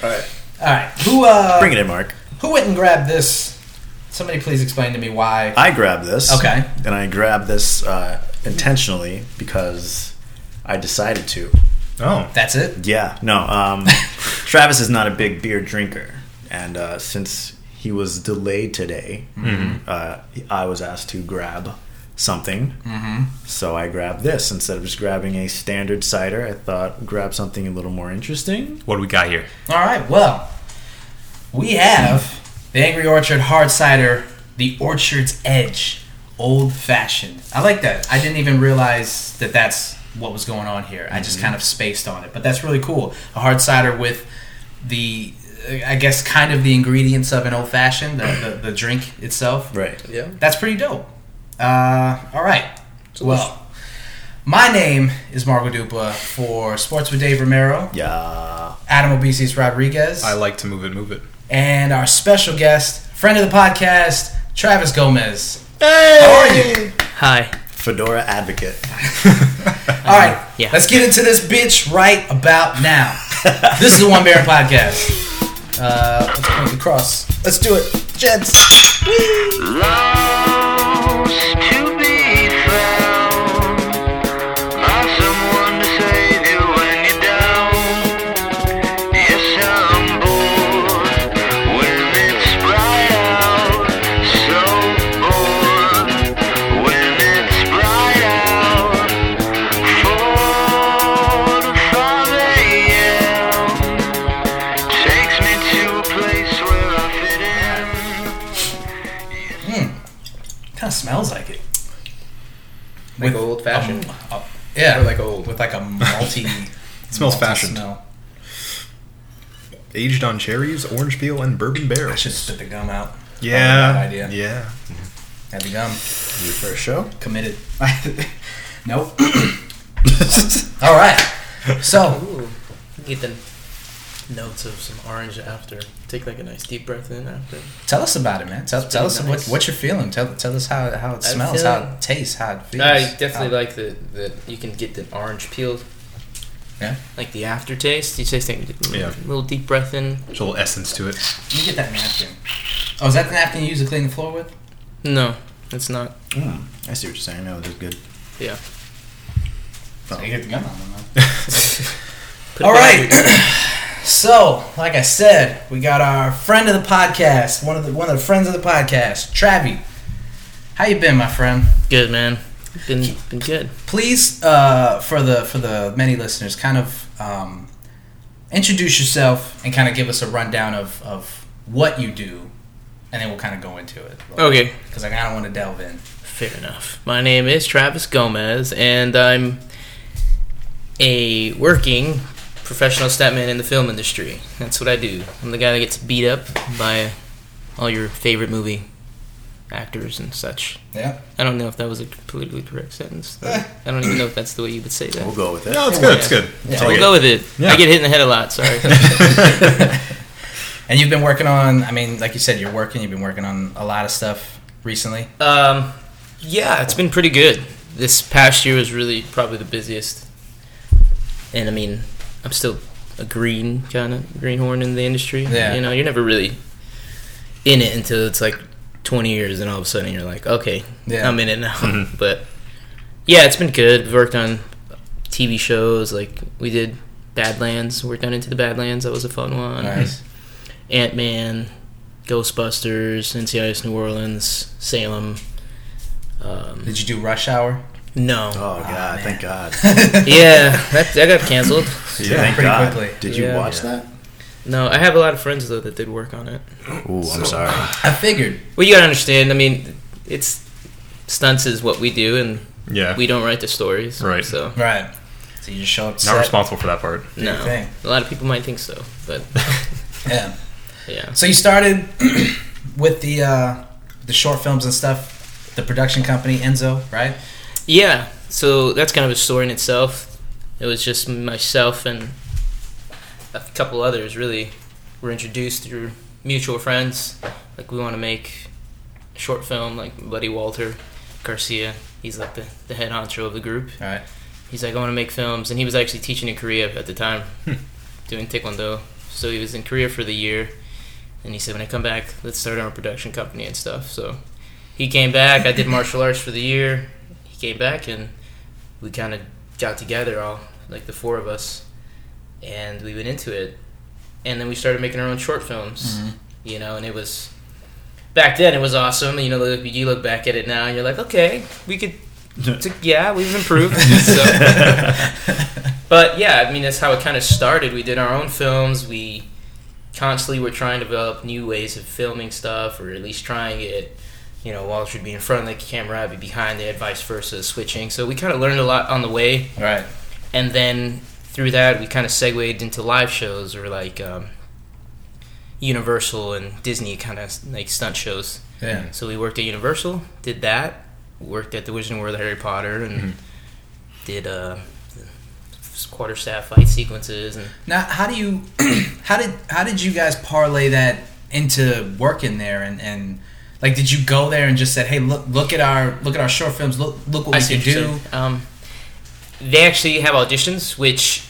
All right. All right. Who uh Bring it in, Mark. who went and grabbed this? Somebody please explain to me why. I grabbed this. Okay. And I grabbed this uh, intentionally because I decided to. Oh, That's it. Yeah. No. Um, Travis is not a big beer drinker, and uh, since he was delayed today, uh, I was asked to grab something. Mm-hmm. So I grabbed this instead of just grabbing a standard cider. I thought grab something a little more interesting. what do we got here? All right. Well, we have the Angry Orchard hard cider, the Orchard's Edge, old fashioned. I like that. I didn't even realize that that's what was going on here. I just kind of spaced on it, but that's really cool. A hard cider with the, I guess, kind of the ingredients of an old fashioned, the, the, the drink itself. Right. Yeah. That's pretty dope. Uh, all right. Well, my name is Margo Dupa for Sports with Dave Romero, Yeah. Adam Obesis Rodriguez, I like to move it, move it. and our special guest, friend of the podcast, Travis Gomez. Hey. How are you? Hi. Fedora advocate. All right. Yeah. Let's get into this bitch right about now. this is the One Beer In Podcast. Uh, let's point the cross. Let's do it. Jets. Lost Like With old fashioned. Um, uh, yeah. Or like old. With like a multi. smells malty fashioned. Smell. Aged on cherries, orange peel, and bourbon I barrels. should spit the gum out. Yeah. bad idea. Yeah. Had the gum. Your first show. Committed. nope. All right. So, Ooh. Get the notes of some orange after. Take like a nice deep breath in after. tell us about it, man. Tell, tell us pretty what, what you're feeling. Tell, tell us how, how it I'm smells, how it tastes, how it feels. I definitely How- like the that you can get the orange peel. Yeah? Like the aftertaste. You taste like a Yeah. little deep breath in. There's a little essence to it. Let me get that napkin. Oh, is that the napkin you use to clean the floor with? No, it's not. Mm, I see what you're saying. No, that's good. Yeah. So you get the gum on them, Put All it right. so, like I said, we got our friend of the podcast, one of the one of the friends of the podcast, Travi. How you been, my friend? Good man. Been been good. Please, uh, for the for the many listeners, kind of um, introduce yourself and kind of give us a rundown of, of what you do, and then we'll kind of go into it. Okay. Because I kind of want to delve in. Fair enough. My name is Travis Gomez, and I'm a working professional stuntman in the film industry. That's what I do. I'm the guy that gets beat up by all your favorite movie actors and such. Yeah. I don't know if that was a politically correct sentence. I don't even know if that's the way you would say that. We'll go with it. No, it's good. It's good. Yeah. We'll okay. go with it. Yeah. I get hit in the head a lot. Sorry. And you've been working on. I mean, like you said, you're working. You've been working on a lot of stuff recently. Um, yeah, it's been pretty good. This past year was really probably the busiest. And I mean, I'm still a green kind of greenhorn in the industry. Yeah. You know, you're never really in it until it's like 20 years, and all of a sudden you're like, okay, Yeah. I'm in it now. but yeah, it's been good. We've worked on TV shows. Like we did Badlands. Worked on Into the Badlands. That was a fun one. Nice. Ant Man, Ghostbusters, NCIS New Orleans, Salem. Um, Did you do Rush Hour? No. Oh God! man. thank God. Yeah, that, that got canceled. Yeah, thank pretty God. quickly. Did you Yeah. watch that? No, I have a lot of friends though that did work on it. Ooh, I'm sorry. I figured. Well, you gotta understand. I mean, it's stunts is what we do, and Yeah. we don't write the stories. Right. So Right. So you just show up. Not set, responsible for that part. no, thing. a lot of people might think so, but Yeah. yeah. So you started with the uh, the short films and stuff. The production company Enzo, right? Yeah, so that's kind of a story in itself. It was just myself and a couple others really were introduced through mutual friends. Like we want to make a short film, like Buddy Walter Garcia. He's like the, the head honcho of the group. All right. He's like, I want to make films, and he was actually teaching in Korea at the time, hmm. doing taekwondo. So he was in Korea for the year, and he said, "When I come back, let's start our production company and stuff." So he came back. I did martial arts for the year. Came back, and we kind of got together, all like the four of us, and we went into it. And then we started making our own short films, mm-hmm. you know, and it was back then it was awesome. You know, you look back at it now, and you're like, okay, we could, t- yeah, we've improved. so, but yeah, I mean, that's how it kind of started. We did our own films. We constantly were trying to develop new ways of filming stuff, or at least trying it. You know, Walter would be in front of the camera, I'd be behind it, vice versa, switching. So we kind of learned a lot on the way Right. and then through that we kind of segued into live shows or like um, Universal and Disney kind of like stunt shows. Yeah. So we worked at Universal, did that. Worked at the Wizarding World of Harry Potter and did uh, quarter staff fight sequences and Now, how do you, how did how did you guys parlay that into working there and and like did you go there and just said, hey, look look at our look at our short films, look look what I we can do. Um, they actually have auditions, which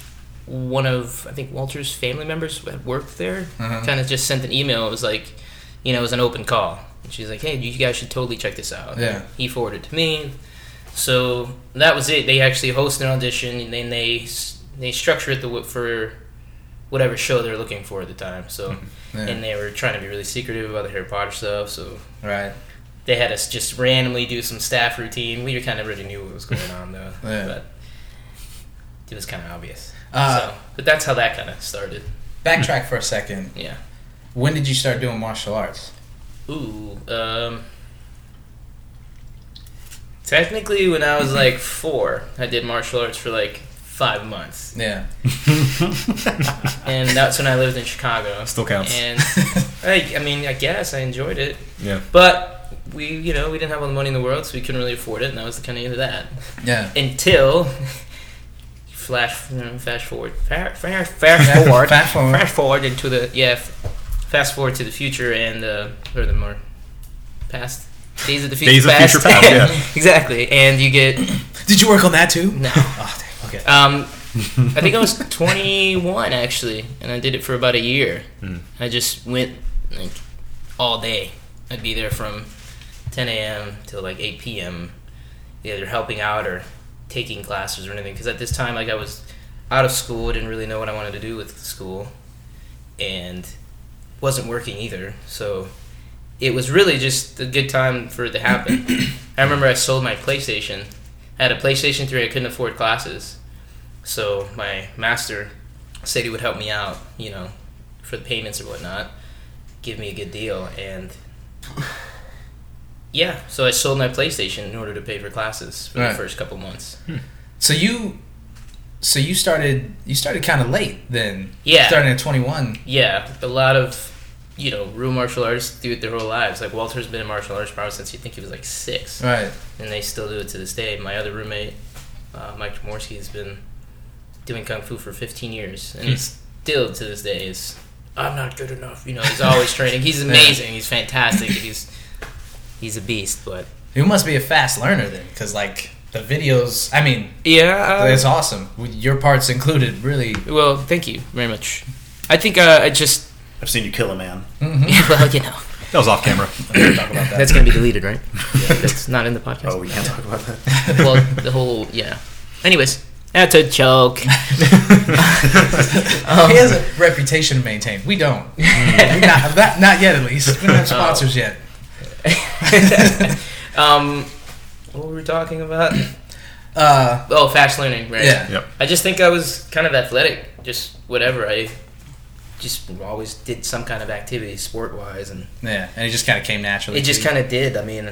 one of I think Walter's family members had worked there. Uh-huh. Kind of just sent an email. It was like, you know, it was an open call. And she's like, "Hey, you guys should totally check this out." Yeah. He forwarded to me. So that was it. They actually host an audition, and then they they structure it the, for whatever show they're looking for at the time. So, Yeah. and they were trying to be really secretive about the Harry Potter stuff. So Right. they had us just randomly do some staff routine. We kind of already knew what was going on though, Yeah. but it was kind of obvious. Uh, so, but that's how that kind of started. Backtrack for a second. Yeah. When did you start doing martial arts? Ooh. Um. Technically, when I was like four, I did martial arts for like five months, Yeah. and that's when I lived in Chicago. Still counts. And I, I mean, I guess I enjoyed it, Yeah. but we, you know, we didn't have all the money in the world, so we couldn't really afford it, and that was the kind of end of that. Yeah. until flash you know, fast forward fast, fast, fast forward Fast forward. fast forward into the yeah fast forward to the future and uh, or the more past days of the future Days of past, future past, yeah. exactly and you get Did you work on that too? no Oh, dang. Okay. um I think I was 21 actually and I did it for about a year Mm. I just went like all day I'd be there from 10 a.m. till like 8 p.m. either helping out or taking classes or anything. Because at this time, like I was out of school, didn't really know what I wanted to do with school, and wasn't working either. So it was really just a good time for it to happen. I remember I sold my PlayStation. I had a PlayStation 3. I couldn't afford classes, so my master said he would help me out. You know, for the payments or whatnot, give me a good deal and. Yeah, so I sold my PlayStation in order to pay for classes for Right. the first couple months. So you, so you started you started kind of late then. Yeah. Starting at 21. Yeah, a lot of you know real martial artists do it their whole lives. Like Walter's been in martial arts probably since you think he was like six, Right. and they still do it to this day. My other roommate, uh, Mike Jamorsky, has been doing kung fu for 15 years, and he's still to this day is I'm not good enough. You know, he's always training. He's amazing. He's fantastic. He's he's a beast. But You must be a fast learner then, because like the videos. I mean, yeah, it's uh, awesome. Your parts included, really. well, thank you very much. I think uh, I just I've seen you kill a man. Mm-hmm. well, you know. That was off camera. Talk about that. That's gonna be deleted, right? That's not in the podcast. Oh, we can't talk about that. well, the whole yeah. Anyways, that's a joke. he has a reputation to maintain. We don't. not, not, not yet, at least. We don't have sponsors yet. um, what were we talking about? Uh, Oh, fast learning, right? yeah. Yep. I just think I was kind of athletic, just whatever. I just always did some kind of activity, sport wise, and Yeah. And it just kind of came naturally. it just kind of did. I mean,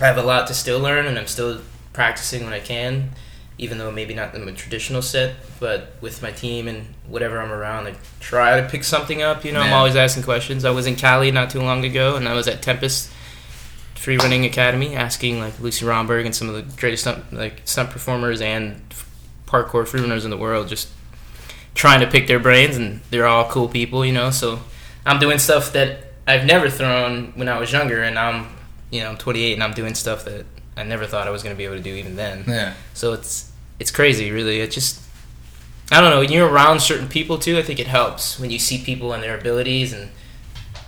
I have a lot to still learn, and I'm still practicing when I can, even though maybe not in the traditional set. But with my team and whatever I'm around, I try to pick something up. You know, I'm always asking questions. I was in Cali not too long ago, and I was at Tempest Free Running Academy, asking like Luci Romberg and some of the greatest stunt, like stunt performers and parkour free runners in the world, just trying to pick their brains, and they're all cool people, you know. So I'm doing stuff that I've never thrown when I was younger, and I'm, you know, I'm 28, and I'm doing stuff that I never thought I was going to be able to do even then. Yeah. So it's it's crazy, really. It just I don't know. When you're around certain people too, I think it helps when you see people and their abilities and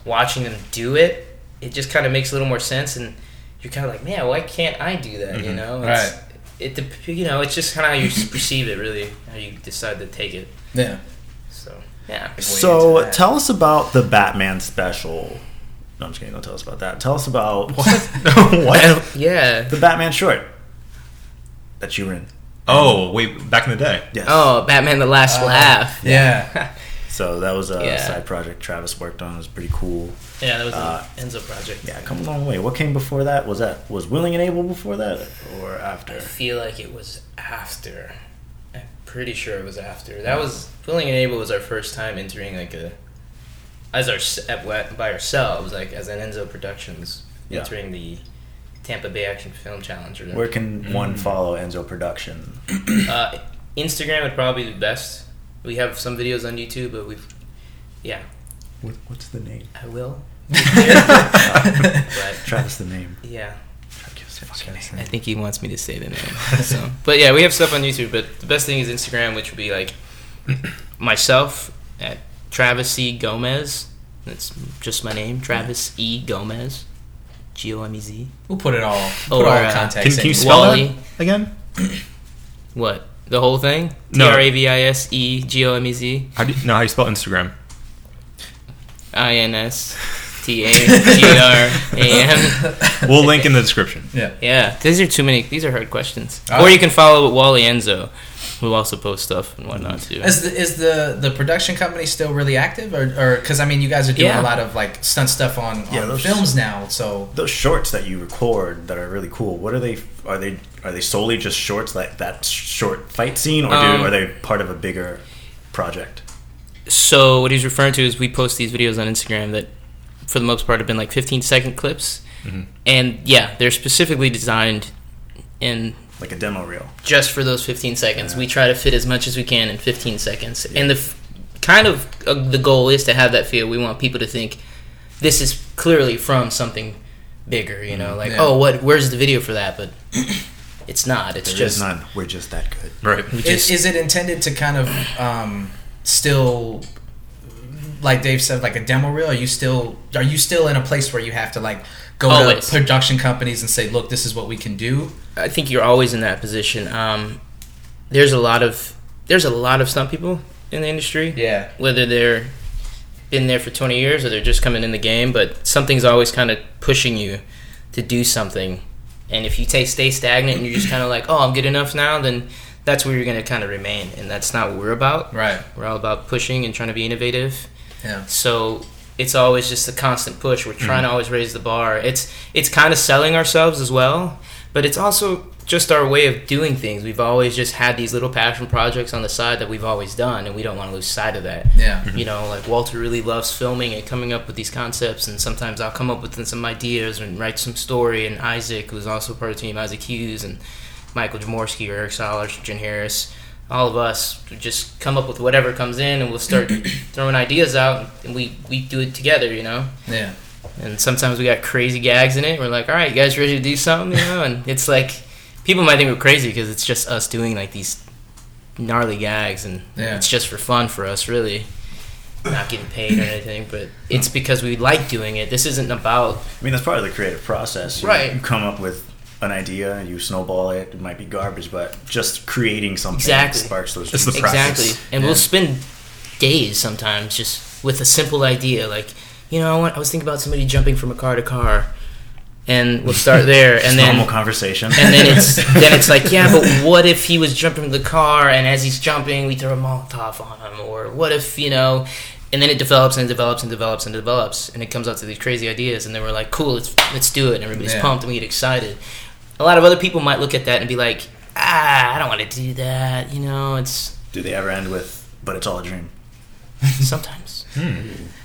watching them do it. It just kind of makes a little more sense, and you're kind of like, man, why can't I do that? You Mhm. know, Right. It's, It you know, it's just kind of how you perceive it, really, how you decide to take it. Yeah. So yeah, So tell us about the Batman special. No, I'm just kidding. Don't tell us about that. Tell us about what? what? yeah. The Batman short that you were in. Oh, wait, back in the day. Yes. Oh, Batman: The Last Uh, Laugh. Yeah. So that was a Yeah. side project Travis worked on. It was pretty cool. Yeah, that was Uh, an Enzo project. Yeah, come a long way. What came before that? Was that was Willing and Able before that or after? I feel like it was after. I'm pretty sure it was after. That was Willing and Able was our first time entering like a as our at, by ourselves, like as an Enzo Productions Yeah. entering the Tampa Bay Action Film Challenge. Or Where can one Mm. follow Enzo Production? uh, Instagram would probably be the best. We have some videos on YouTube, but we've yeah, What, what's the name? I will. but Travis, the name. yeah. Give us the fucking I think he wants me to say the name. So, but yeah, we have stuff on YouTube. But the best thing is Instagram, which would be like myself at Travis C Gomez. That's just my name, Travis E Gomez, G O M E Z. We'll put it all. Put Or, all uh, context. Can, can you spell Wally. that again? What the whole thing? T No. R A V I S E G O M E Z How do you, no, how do you spell Instagram? I N S T A G R A M. We'll link in the description. Yeah. Yeah, these are too many. These are hard questions. All Or you can follow Wally Enzo, who also post stuff and whatnot too. Is the is the the production company still really active, or or because I mean you guys are doing Yeah. a lot of like stunt stuff on, Yeah, on those- films now, so Those shorts that you record that are really cool. What are they? Are they are they solely just shorts like that short fight scene, or do, Um, are they part of a bigger project? So what he's referring to is we post these videos on Instagram that, for the most part, have been like 15 second clips, Mhm. and yeah, they're specifically designed in Like a demo reel. just for those 15 seconds. Yeah. We try to fit as much as we can in 15 seconds, and the f- kind of uh, the goal is to have that feel. We want people to think this is clearly from something bigger. You know, like Yeah. oh, what? Where's the video for that? But it's not. It's There just is none. We're just that good. Right. we is, is it intended to kind of um, still, like Dave said, like a demo reel? Are you still are you still in a place where you have to like go Always. to production companies and say, look, this is what we can do? I think you're always in that position. Um, there's a lot of there's a lot of stunt people in the industry. Yeah. Whether they're been there for 20 years or they're just coming in the game, but something's always kind of pushing you to do something. And if you take stay stagnant and you're just kind of like, oh, I'm good enough now, then that's where you're going to kind of remain. And that's not what we're about. Right. We're all about pushing and trying to be innovative. Yeah. So it's always just a constant push. We're trying to mm-hmm. always raise the bar. It's it's kind of selling ourselves as well, but it's also just our way of doing things. We've always just had these little passion projects on the side that we've always done, and we don't want to lose sight of that. Yeah. Mm-hmm. You know, like Walter really loves filming and coming up with these concepts, and sometimes I'll come up with some ideas and write some story. And Isaac, who's also part of the team, Isaac Hughes, and Michael Jaworski, or Eric Solers, Jen Harris, all of us just come up with whatever comes in, and we'll start throwing ideas out, and we we do it together, you know. Yeah. And sometimes we got crazy gags in it. We're like, all right, you guys ready to do something, you know? And it's like people might think we're crazy because it's just us doing like these gnarly gags, and Yeah. it's just for fun for us, really. Not getting paid or anything, but it's because we like doing it. This isn't about I mean, that's part of the creative process. You, Right. You come up with an idea, you snowball it. It might be garbage, but just creating something Exactly. sparks those. It's the juices. exactly. And Yeah. we'll spend days sometimes just with a simple idea, like you know, I, want, I was thinking about somebody jumping from a car to car, and we'll start there, Just and then normal conversation. and then it's then it's like, yeah, but what if he was jumping from the car and as he's jumping, we throw a Molotov on him, or what if you know? And then it develops and develops and develops and develops, and it comes out to these crazy ideas, and then we're like, cool, let's let's do it, and everybody's Yeah. pumped and we get excited. A lot of other people might look at that and be like, ah, I don't want to do that, you know. It's Do they ever end with? But it's all a dream. sometimes.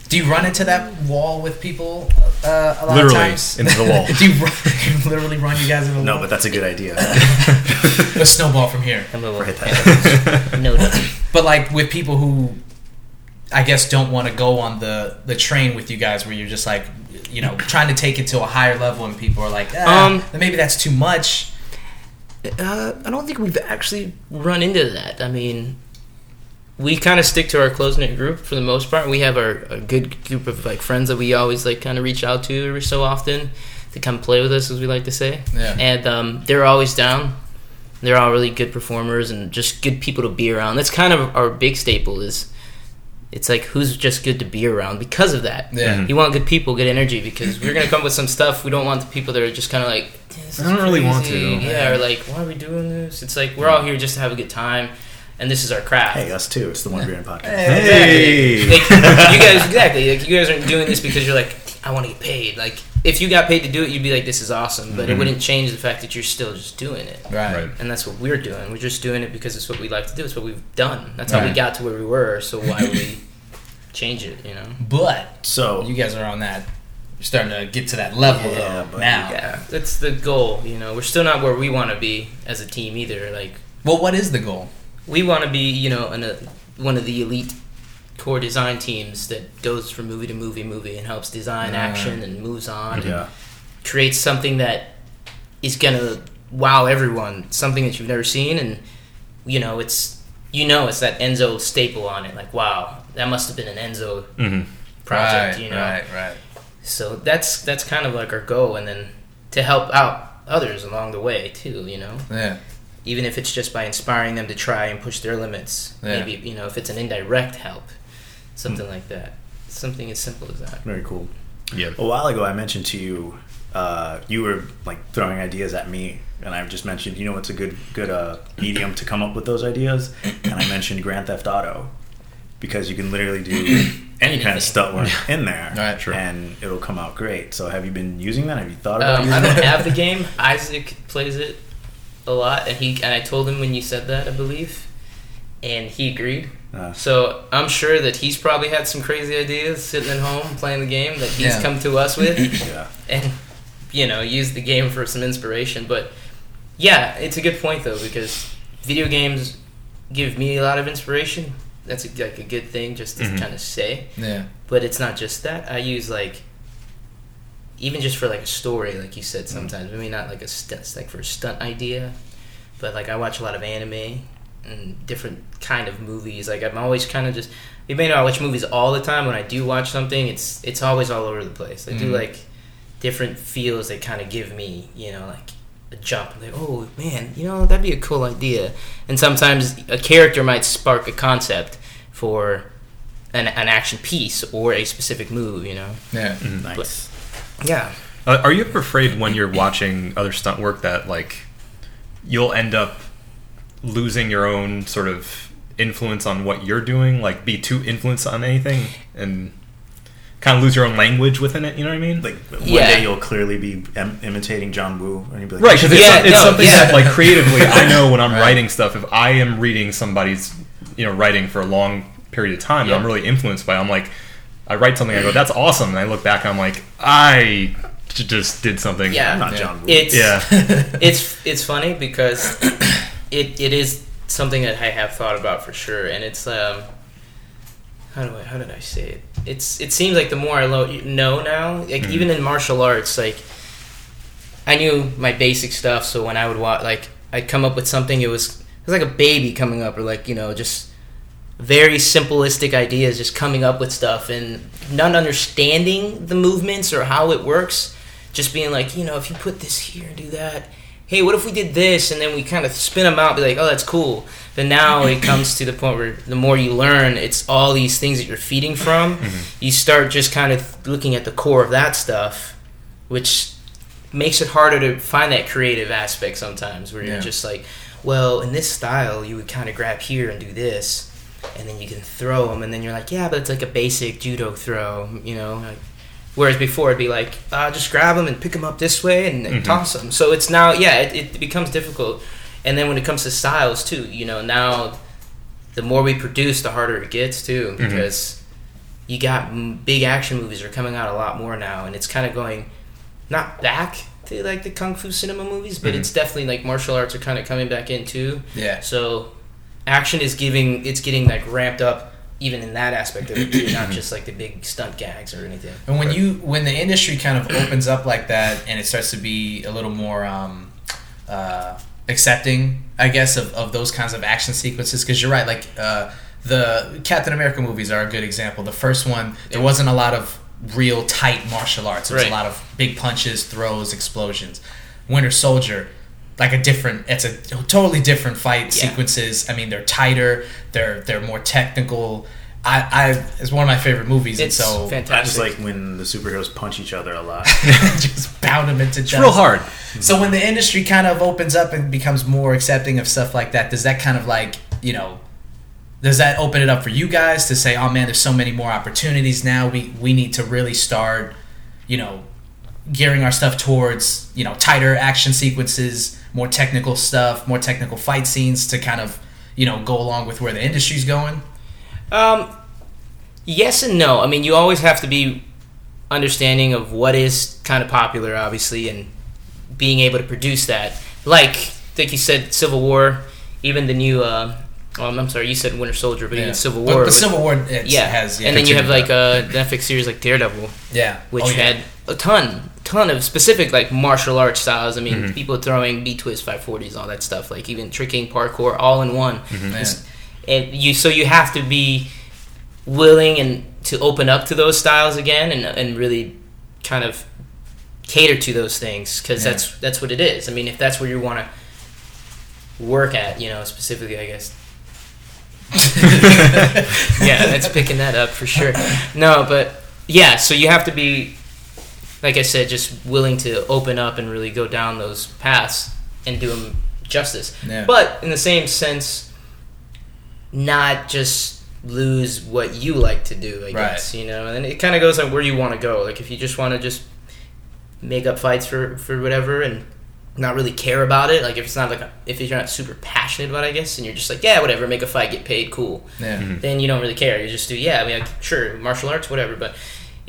Do you run into that wall with people uh, a lot Literally of times? into the wall. Do you, run, you literally run you guys into the No, wall? but that's a good idea. a snowball from here. I'm a little Right there. no, no. But like with people who, I guess, don't want to go on the the train with you guys, where you're just like, you know, trying to take it to a higher level, and people are like, ah, Um, maybe that's too much. Uh, I don't think we've actually run into that. I mean, we kind of stick to our close knit group for the most part. We have our a good group of like friends that we always like kind of reach out to every so often to come play with us, as we like to say. Yeah. And um, they're always down. They're all really good performers and just good people to be around. That's kind of our big staple is. It's like who's just good to be around because of that. Yeah. Mm-hmm. You want good people, good energy because we're gonna come up with some stuff. We don't want the people that are just kind of like. "This I don't really want crazy." to. Yeah, or like, why are we doing this? It's like we're all here just to have a good time, and this is our craft. Hey, us too. It's the One Beer In podcast. Hey. Like, you guys exactly like you guys aren't doing this because you're like I want to get paid. Like if you got paid to do it, you'd be like this is awesome, but it mm-hmm. wouldn't change the fact that you're still just doing it. Right. Right. And that's what we're doing. We're just doing it because it's what we like to do. It's what we've done. That's how we got to where we were. So why would we change it? You know? But So you guys are on that. You're starting to get to that level Yeah, though but now. Yeah, that's the goal. You know, we're still not where we want to be as a team either. Like Well, what is the goal? we want to be, you know, in a, uh, one of the elite core design teams that goes from movie to movie, movie, and helps design Ah. action and moves on. and creates something that is gonna wow everyone, something that you've never seen, and you know it's you know it's that Enzo staple on it. Like wow, that must have been an Enzo hmm project, right, you know. right, right. So that's that's kind of like our goal, and then to help out others along the way too. You know, Yeah. even if it's just by inspiring them to try and push their limits. Yeah. Maybe you know if it's an indirect help, something Hmm. like that. Something as simple as that. very cool. Yeah. A while ago, I mentioned to you, uh, you were like throwing ideas at me, and I just mentioned, you know, what's a good good uh, medium to come up with those ideas, and I mentioned Grand Theft Auto because you can literally do any kind of stunt work in there, Right, sure. and it'll come out great. So, have you been using that? Have you thought about Um, using I don't that? have the game. Isaac plays it a lot, and he and I told him when you said that, I believe, and he agreed. Uh, So I'm sure that he's probably had some crazy ideas sitting at home playing the game that he's Yeah. come to us with, yeah, and you know used the game for some inspiration. But yeah, it's a good point though because video games give me a lot of inspiration. That's a, like a good thing just to Mhm. kind of say Yeah. but it's not just that. I use like even just for like a story, like you said. Sometimes maybe not like a stunt, like for a stunt idea, but like I watch a lot of anime and different kind of movies. Like I'm always kind of just. You may not watch movies all the time. When I do watch something, it's it's always all over the place. I do Mhm. like different feels that kind of give me, you know, like a jump. Like, oh man, you know that'd be a cool idea. And sometimes a character might spark a concept for an, an action piece or a specific move, you know? Yeah. nice. Yeah. Uh, are you ever afraid when you're watching other stunt work that like you'll end up losing your own sort of influence on what you're doing, like be too influenced on anything and kind of lose your own language within it? You know what I mean? Like one Yeah. day you'll clearly be em- imitating John Woo, and you'll be like, Right, because it's, Yeah, it's no, something yeah. that, like, creatively, I know when I'm Right. writing stuff, if I am reading somebody's, you know, writing for a long period of time, and I'm really influenced by, it, I'm like, I write something, I go, that's awesome, and I look back, I'm like, I j- just did something. Yeah. I'm not Yeah. John Woo. It's Yeah. it's it's funny because it, it is something that I have thought about for sure, and it's um how do I how did I say it? It's it seems like the more I lo- know now, like Mhm. even in martial arts, like I knew my basic stuff, so when I would watch, like I'd come up with something, it was it was like a baby coming up, or like you know just very simplistic ideas, just coming up with stuff and not understanding the movements or how it works. Just being like, you know, if you put this here and do that, hey, what if we did this? And then we kind of spin them out, be like, oh, that's cool. But now it comes to the point where the more you learn, it's all these things that you're feeding from. Mm-hmm. You start just kind of looking at the core of that stuff, which makes it harder to find that creative aspect sometimes where Yeah. you're just like, well, in this style, you would kind of grab here and do this, and then you can throw them, and then you're like, yeah, but it's like a basic judo throw, you know? Like, whereas before, it'd be like, uh, just grab them and pick them up this way and, and Mhm. toss them. So it's now, yeah, it, it becomes difficult. And then when it comes to styles, too, you know, now the more we produce, the harder it gets, too, Mhm. because you got m- big action movies are coming out a lot more now, and it's kind of going not back to like the kung fu cinema movies, but Mhm. it's definitely like martial arts are kind of coming back in too. Yeah. So action is giving it's getting like ramped up even in that aspect of it too, not just like the big stunt gags or anything. And when you when the industry kind of opens up like that and it starts to be a little more um, uh, accepting, I guess, of, of those kinds of action sequences, because you're right, like uh, the Captain America movies are a good example. The first one, there wasn't a lot of real tight martial arts. There was Right. a lot of big punches, throws, explosions. Winter Soldier, like a different, it's a totally different fight Yeah. sequences. I mean, they're tighter, they're they're more technical. I, I it's one of my favorite movies, It's and so I fantastic. just like when the superheroes punch each other a lot. just pound them into It's real hard. So when the industry kind of opens up and becomes more accepting of stuff like that, does that kind of like you know, does that open it up for you guys to say, oh man, there's so many more opportunities now. We we need to really start, you know, gearing our stuff towards you know tighter action sequences, more technical stuff, more technical fight scenes to kind of you know go along with where the industry's going. Um, yes and no. I mean, you always have to be understanding of what is kind of popular, obviously, and being able to produce that. Like, like you said, Civil War, even the new. Uh, um, I'm sorry, you said Winter Soldier, but even Civil War. but, was- Civil War yeah, has yeah, and then you have like a Netflix series like Daredevil, yeah, which Oh, yeah. had a ton, ton of specific like martial arts styles. I mean, mm-hmm. people throwing B twist 540s, all that stuff, like even tricking, parkour, all in one. Mm-hmm. Yeah. And you so you have to be willing and to open up to those styles again, and and really kind of cater to those things because Yeah. that's that's what it is. I mean, if that's where you want to work at, you know, specifically, I guess. yeah, that's picking that up for sure. No, but yeah, so you have to be, like I said, just willing to open up and really go down those paths and do them justice. Yeah. But in the same sense, not just lose what you like to do. I Right. guess you know, and it kind of goes on where you want to go. Like if you just want to just make up fights for for whatever and not really care about it. Like if it's not like a, if you're not super passionate about, it, I guess, and you're just like, yeah, whatever, make a fight, get paid, cool yeah. Mm-hmm. then you don't really care. You just do, yeah, I mean, like, sure, martial arts, whatever. But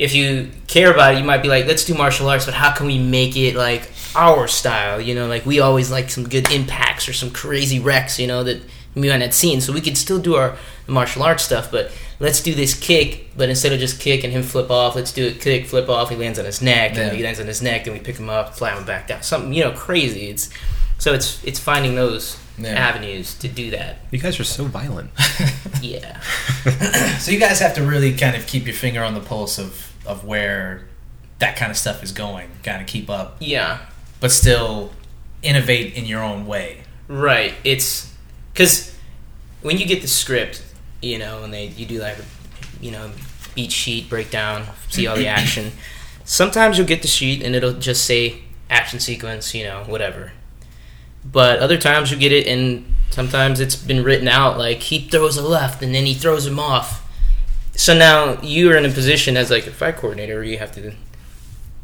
if you care about it, you might be like, let's do martial arts, but how can we make it like our style? You know, like we always like some good impacts or some crazy wrecks, you know, that we might not seen. So we could still do our martial arts stuff, but let's do this kick, but instead of just kick and him flip off, let's do a kick, flip off, he lands on his neck, Yeah. and he lands on his neck, then we pick him up, fly him back down. Something, you know, crazy. It's so it's it's finding those Yeah. avenues to do that. You guys are so violent. Yeah. So you guys have to really kind of keep your finger on the pulse of of where that kind of stuff is going, kind of keep up, Yeah. but still innovate in your own way. Right. It's because when you get the script, you know, and they you do like, you know, beat sheet breakdown, see all the action. Sometimes you'll get the sheet and it'll just say action sequence, you know, whatever. But other times you get it and sometimes it's been written out like he throws a left and then he throws him off. So now you're in a position as like a fight coordinator where you have to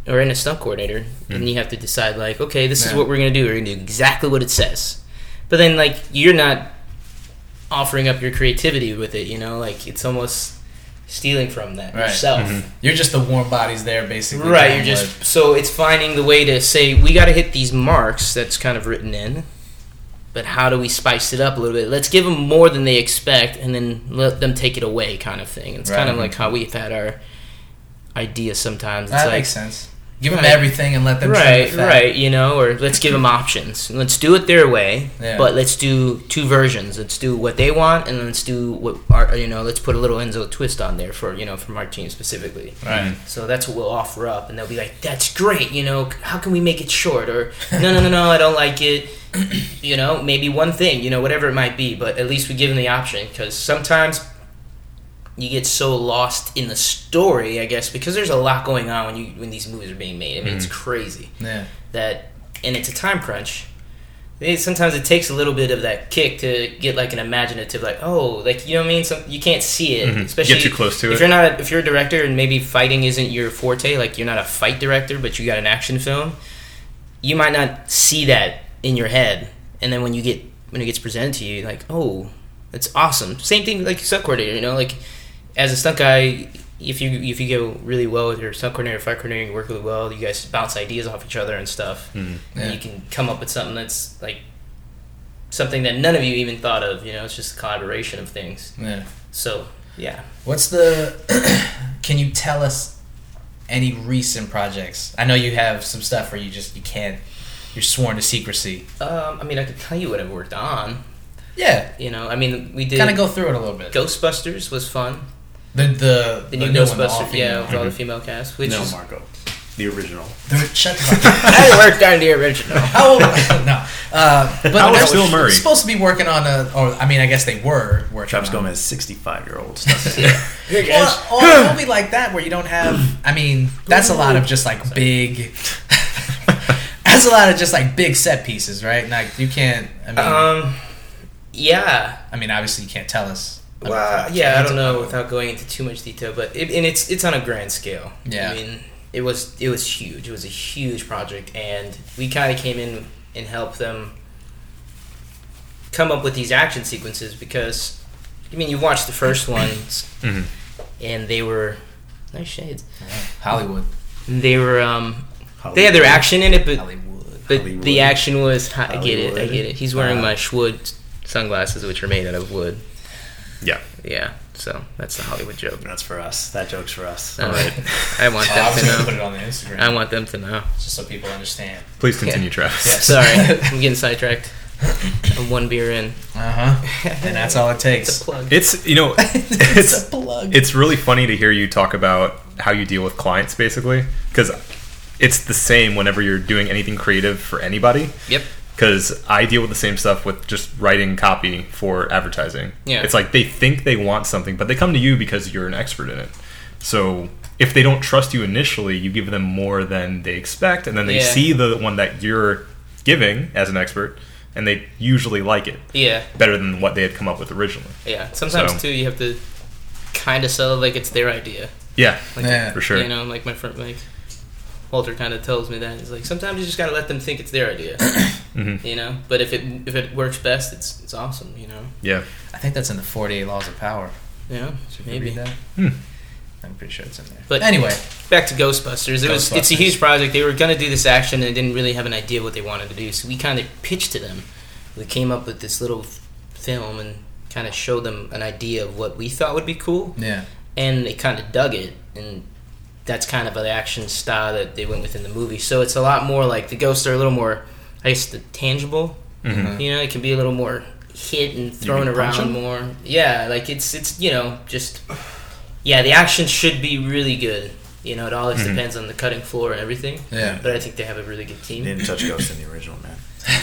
or in a stunt coordinator and hmm. you have to decide like, okay, this is what we're gonna do. We're gonna do exactly what it says. But then like you're not offering up your creativity with it, you know, like it's almost stealing from that Right. yourself. Mm-hmm. You're just the warm bodies there, basically. Right, you're just what- so it's finding the way to say we got to hit these marks that's kind of written in, but how do we spice it up a little bit? Let's give them more than they expect, and then let them take it away, kind of thing. It's kind of like mm-hmm. how we've had our ideas sometimes. It's that like, makes sense. Give them everything and let them right, the right, you know, or let's give them options. Let's do it their way, Yeah. but let's do two versions. Let's do what they want, and let's do what our, you know. Let's put a little Enzo twist on there for you know from our team specifically. Right. Mm-hmm. So that's what we'll offer up, and they'll be like, "That's great, you know. How can we make it short?" Or, "No, no, no, no, I don't like it." you know, maybe one thing, you know, whatever it might be, but at least we give them the option because sometimes you get so lost in the story, I guess, because there's a lot going on when you when these movies are being made. I mean, it's crazy Yeah. that, and it's a time crunch. It, sometimes it takes a little bit of that kick to get like an imaginative, like oh, like you know what I mean. Some you can't see it, Mhm. especially Get too close to if it. you're not if you're a director and maybe fighting isn't your forte, like you're not a fight director, but you got an action film. You might not see that in your head, and then when you get when it gets presented to you, like oh, that's awesome. Same thing like stunt coordinator, you know, like as a stunt guy, if you if you go really well with your stunt coordinator, fight coordinator, you work really well. You guys bounce ideas off each other and stuff. Mhm. Yeah. And you can come up with something that's like something that none of you even thought of. You know, it's just a collaboration of things. Yeah. So yeah, What's the? can you tell us any recent projects? I know you have some stuff where you just you can't. You're sworn to secrecy. um, I mean, I could tell you what I've worked on. Yeah, You know, I mean, we did kind of go through it a little bit. Ghostbusters was fun. The the, The new one, the Ghostbusters, all-female. yeah, with all the female cast, which no, is Marco, the original. The- Shut the fuck up. I worked on the original. How old? no. Uh, but How old they're is Bill Murray? Supposed to be working on a, or I mean, I guess they were working. Travis on Gomez, sixty-five year old. Well, or a movie like that where you don't have. I mean, that's a lot of just like big. that's a lot of just like big set pieces, right? Like you can't. I mean, Um, yeah, I mean, obviously you can't tell us. Well, yeah, I don't know without going into too much detail, but it, and it's it's on a grand scale. Yeah. I mean, it was it was huge. It was a huge project, and we kind of came in and helped them come up with these action sequences because, I mean, you watched the first ones, Mhm. and they were nice shades. Hollywood. They were um, they had their action in it, but Hollywood. But Hollywood. the action was. I get it. I get it. He's wearing my Shwood sunglasses, which are made out of wood. Yeah. Yeah. So that's the Hollywood joke. That's for us. That joke's for us. All right. I want I them to gonna put know. it on the Instagram. I want them to know. just so people understand. Please continue, Travis. Yes. Sorry, I'm getting sidetracked. I'm one beer in. Uh huh. And that's all it It's takes. a plug. It's you know it's it's a plug. it's really funny to hear you talk about how you deal with clients basically because it's the same whenever you're doing anything creative for anybody Yep. Because I deal with the same stuff with just writing copy for advertising. Yeah. It's like they think they want something, but they come to you because you're an expert in it. So if they don't trust you initially, you give them more than they expect, and then they Yeah. see the one that you're giving as an expert, and they usually like it Yeah. better than what they had come up with originally. Yeah. Sometimes So- too, you have to kind of sell it like it's their idea. Yeah, Like, Yeah. for sure. You know, like my friend, like Walter, kind of tells me that he's like sometimes you just gotta let them think it's their idea. Mhm. You know, but if it if it works best, it's it's awesome. You know. Yeah. I think that's in the 48 Laws of Power. Yeah. Should we Maybe. read that? Hmm. I'm pretty sure it's in there. But- anyway, back to Ghostbusters. It was it's a huge project. They were gonna do this action and didn't really have an idea what they wanted to do. So we kind of pitched to them. We came up with this little film and kind of showed them an idea of what we thought would be cool, yeah. and they kind of dug it. And that's kind of the action style that they went with in the movie. So it's a lot more like the ghosts are a little more, I guess, the tangible. Mhm. You know, it can be a little more hit and thrown around punch more. Yeah, like it's it's you know just yeah, the action should be really good. You know, it always Mhm. depends on the cutting floor and everything. Yeah. But I think they have a really good team. Didn't touch Ghost in the original, man.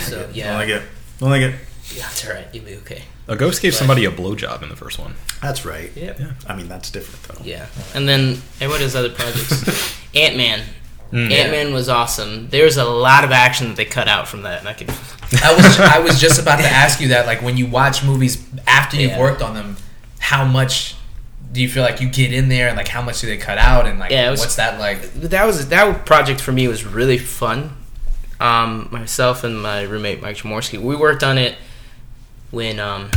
So Don't yeah, like it. Don't like it. yeah, that's all right. You'll be okay. A ghost gave Right. somebody a blowjob in the first one. That's right. Yeah. Yeah. I mean, that's different though. Yeah. And then and what is other projects? Ant Man. Mm. Ant Man was awesome. There's a lot of action that they cut out from that, and I could. I was I was just about to ask you that. Like when you watch movies after you've Yeah. worked on them, how much do you feel like you get in there, and like how much do they cut out, and like Yeah, was- what's that like? that was that project for me was really fun. Um, myself and my roommate Mike Jamorsky, we worked on it when um,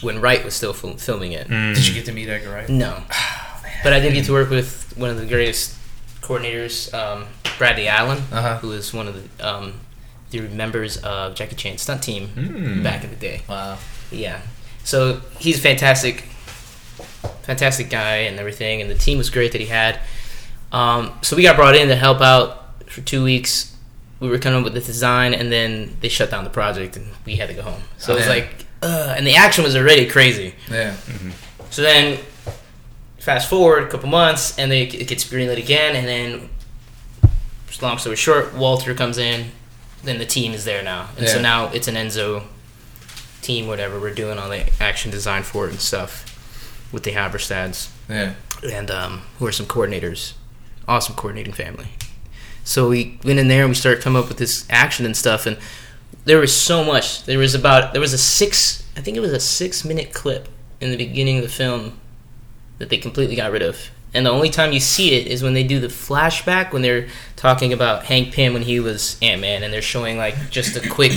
when Wright was still fil- filming it. Mm. Did you get to meet Edgar Wright? No, but I did get to work with one of the greatest coordinators, um, Bradley Allan, Uh-huh. who was one of the um, the members of Jackie Chan's stunt team Mm. back in the day. Wow. Yeah. So he's a fantastic, fantastic guy and everything, and the team was great that he had. Um, so we got brought in to help out for two weeks. We were coming up with the design, and then they shut down the project, and we had to go home. So it was Yeah. like, uh, and the action was already crazy. Yeah. So then, fast forward a couple months, and they, it gets greenlit again, and then, long story short, Walter comes in, then the team is there now, and so now it's an Enzo team, whatever. We're doing all the action design for it and stuff with the Habberstads, Yeah. and um, who are some coordinators, awesome coordinating family. So we went in there and we started coming up with this action and stuff, and there was so much. There was about there was a six, I think it was a six minute clip in the beginning of the film that they completely got rid of. And the only time you see it is when they do the flashback when they're talking about Hank Pym when he was Ant Man, and they're showing like just a quick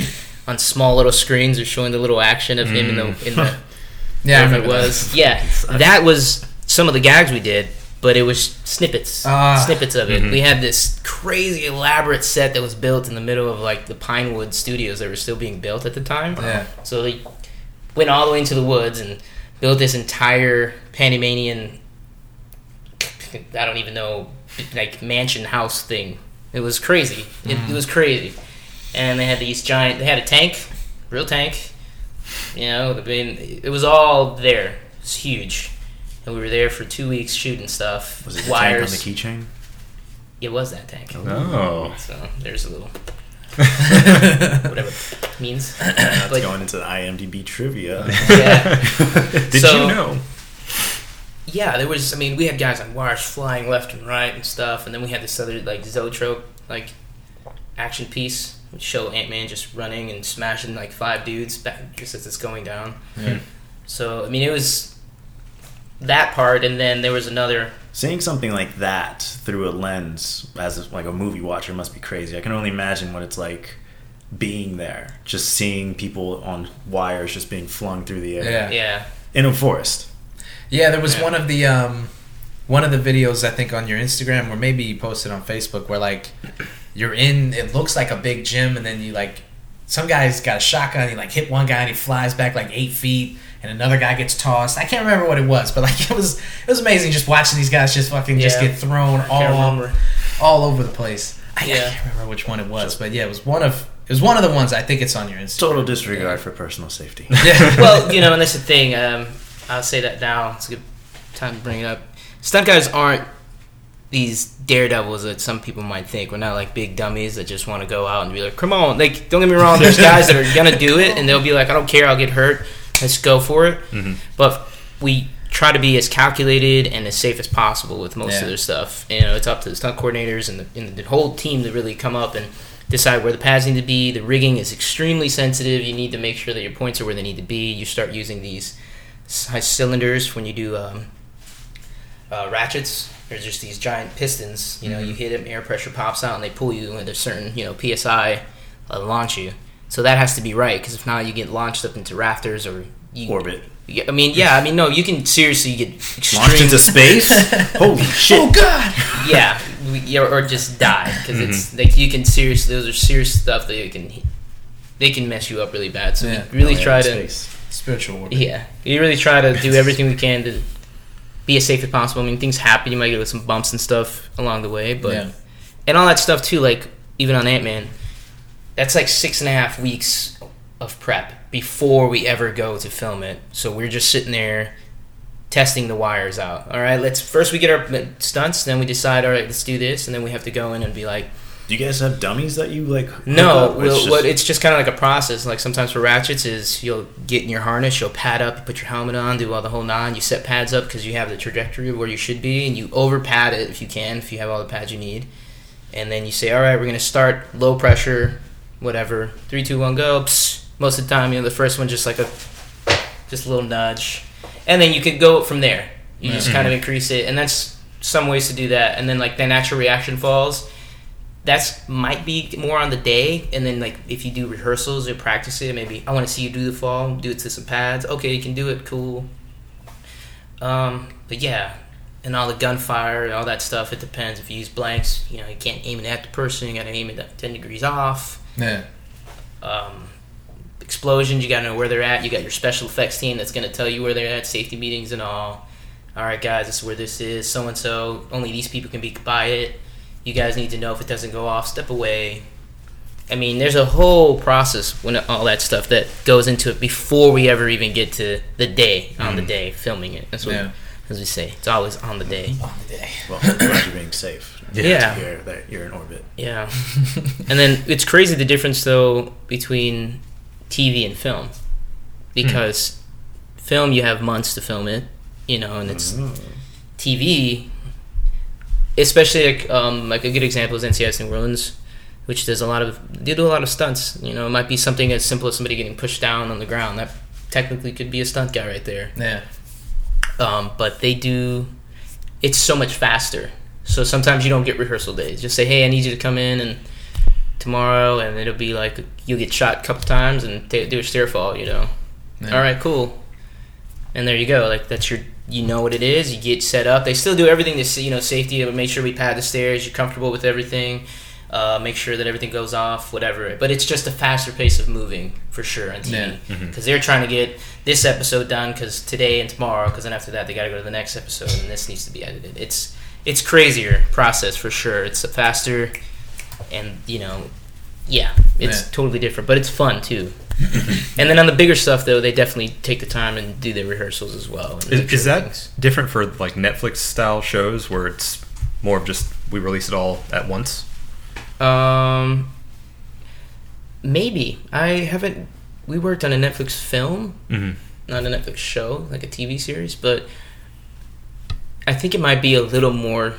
on small little screens. They're showing the little action of him in the in the Yeah. It remember that. was. Yeah, that was some of the gags we did, but it was snippets, Ah. snippets of it. Mhm. We had this crazy elaborate set that was built in the middle of like the Pinewood studios that were still being built at the time. Yeah. So they went all the way into the woods and built this entire Panamanian. I don't even know, like mansion house thing. It was crazy. It, it mm-hmm. was crazy, and they had these giant. They had a tank, real tank, You know, I mean, it was all there. It's huge, and we were there for two weeks shooting stuff. Was it the tank on the keychain? It was that tank. Oh. So there's a little whatever it means. That's But- going into the IMDb trivia. Yeah. Did So- you know? Yeah, there was. I mean, we had guys on wires flying left and right and stuff, and then we had this other like zoetrope like action piece, which show Ant Man just running and smashing like five dudes back just as it's going down. Yeah. So I mean, it was that part, and then there was another. Seeing something like that through a lens as like a movie watcher must be crazy. I can only imagine what it's like being there, just seeing people on wires just being flung through the air Yeah. Yeah, in a forest. Yeah, there was Yeah. one of the um, one of the videos I think on your Instagram, or maybe you posted on Facebook, where like you're in. It looks like a big gym, and then you like some guy's got a shotgun. He like hit one guy, and he flies back like eight feet, and another guy gets tossed. I can't remember what it was, but like it was it was amazing just watching these guys just fucking just get thrown all remember. all over the place. I, I can't remember which one it was, but yeah, it was one of it was one of the ones. I think it's on your Instagram. Total disregard for personal safety. Yeah. well, you know, and that's the thing. Um, I'll say that now. It's a good time to bring it up. Stunt guys aren't these daredevils that some people might think. We're not like big dummies that just want to go out and be like, "Come on!" Like, don't get me wrong. There's guys that are gonna do it, and they'll be like, "I don't care. I'll get hurt. Let's go for it." But we try to be as calculated and as safe as possible with most Yeah. of their stuff. You know, it's up to the stunt coordinators and the, and the whole team to really come up and decide where the pads need to be. The rigging is extremely sensitive. You need to make sure that your points are where they need to be. You start using these high cylinders when you do um, uh, ratchets. There's just these giant pistons. You know, you hit them, air pressure pops out, and they pull you at a certain you know psi, uh, launch you. So that has to be right because if not, you get launched up into rafters or you, Orbit. Yeah, I mean, yeah, I mean, no, you can seriously get extreme. Launched into space? Holy shit. oh God! yeah, we, yeah, or just die because it's like you can seriously. Those are serious stuff that you can. They can mess you up really bad. So Yeah. we really Oh, yeah, try to. space. Spiritual orbit. Yeah, you really try to do everything we can to be as safe as possible. I mean, things happen. You might get some bumps and stuff along the way, but Yeah. and all that stuff too. Like even on Ant Man, that's like six and a half weeks of prep before we ever go to film it. So we're just sitting there testing the wires out. All right, let's first we get our stunts, then we decide. All right, let's do this, and then we have to go in and be like, Do you guys have dummies that you like? no, up? It's just- what it's just kind of like a process. Like sometimes for ratchets is you'll get in your harness, you'll pad up, you put your helmet on, do all the whole nine. You set pads up because you have the trajectory of where you should be, and you over pad it if you can, if you have all the pads you need. And then you say, all right, we're gonna start low pressure, whatever, three, two, one, go. Psst. Most of the time, you know, the first one just like a just a little nudge, and then you could go from there. You just mm-hmm. kind of increase it, and that's some ways to do that. And then like the natural reaction falls that's might be more on the day and then like if you do rehearsals or practice it maybe i want to see you do the fall do it to some pads. Okay you can do it cool. Um but yeah and all the gunfire and all that stuff it depends. If you use blanks you know you can't aim it at the person you gotta aim it at 10 degrees off. Yeah. um, explosions you gotta know where they're at. You got your special effects team that's gonna tell you where they're at safety meetings and all. All right guys this is where this is. So and so only these people can be by it you guys need to know if it doesn't go off step away i mean there's a whole process when all that stuff that goes into it before we ever even get to the day on the mm. day filming it that's what Yeah. as we say it's always on the day On the day. Well, glad you're being safe. Yeah. To hear that you're in orbit. Yeah. and then it's crazy the difference though between TV and film. Because film you have months to film it, you know, and it's mm. TV especially like um like a good example is NCIS New Orleans, which does a lot of they do a lot of stunts. You know, it might be something as simple as somebody getting pushed down on the ground. That technically could be a stunt guy right there Yeah. um, but they do it's so much faster so sometimes you don't get rehearsal days just say hey i need you to come in and tomorrow and it'll be like you'll get shot a couple times and ta do a stair fall you know Yeah. all right cool and there you go like that's your you know what it is you get set up. They still do everything to see you know safety but make sure we pad the stairs you're comfortable with everything uh, make sure that everything goes off whatever. But it's just a faster pace of moving for sure on Yeah. tv because they're trying to get this episode done because today and tomorrow because then after that they got to go to the next episode and this needs to be edited. It's it's crazier process for sure. It's a faster and you know yeah it's Yeah. totally different but it's fun too and then on the bigger stuff, though, they definitely take the time and do their rehearsals as well. Is, is that things- different for like Netflix style shows where it's more of just we release it all at once? Um, maybe I haven't. We worked on a Netflix film, hmm not a Netflix show, like a TV series, but I think it might be a little more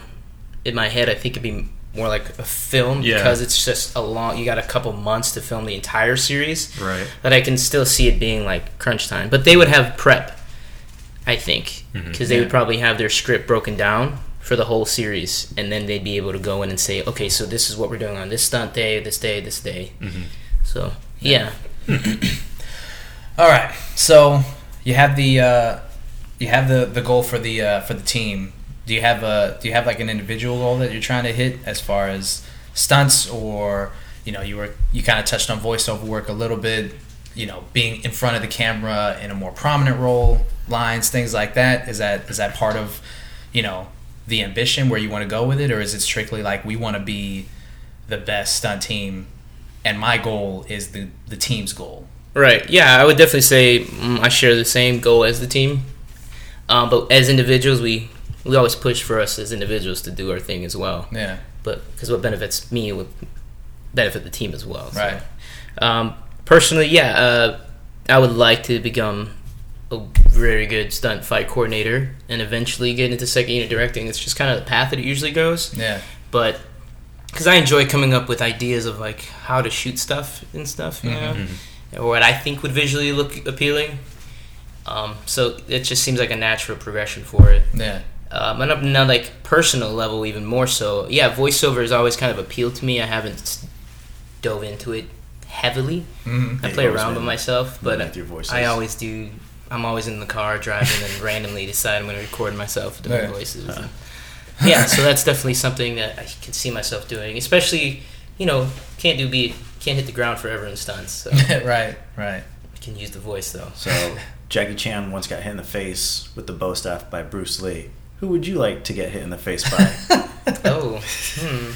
in my head. I think it'd be more like a film Yeah. because it's just a long. You got a couple months to film the entire series. Right. But I can still see it being like crunch time. But they would have prep, I think, because they would probably have their script broken down for the whole series, and then they'd be able to go in and say, okay, so this is what we're doing on this stunt day, this day, this day. Mhm. So yeah, All right. So you have the uh, you have the, the goal for the uh, for the team. Do you have a do you have like an individual goal that you're trying to hit as far as stunts or you know you were you kind of touched on voiceover work a little bit. You know, being in front of the camera in a more prominent role, lines, things like that. Is that is that part of you know the ambition where you want to go with it, or is it strictly like we want to be the best stunt team, and my goal is the the team's goal? Right. Yeah, I would definitely say mm, I share the same goal as the team. Um, but as individuals, we we always push for us as individuals to do our thing as well. Yeah. But because what benefits me would benefit the team as well. so. Right. Um, personally, yeah, uh, I would like to become a very good stunt fight coordinator and eventually get into second unit directing. It's just kind of the path that it usually goes. Yeah. But because I enjoy coming up with ideas of like how to shoot stuff and stuff, you know, or what I think would visually look appealing. Um, so it just seems like a natural progression for it. Yeah. Um, and on a like personal level, even more so. Yeah, voiceover has always kind of appealed to me. I haven't dove into it heavily. Mm-hmm. I play around with myself, but. I always do. I'm always in the car driving and randomly decide I'm going to record myself doing Yeah. voices. And- yeah, so that's definitely something that I can see myself doing. Especially, you know, can't do beat, can't hit the ground forever in stunts. So I right. Right. can use the voice though. So Jackie Chan once got hit in the face with the bow staff by Bruce Lee. Who would you like to get hit in the face by? Oh, hmm.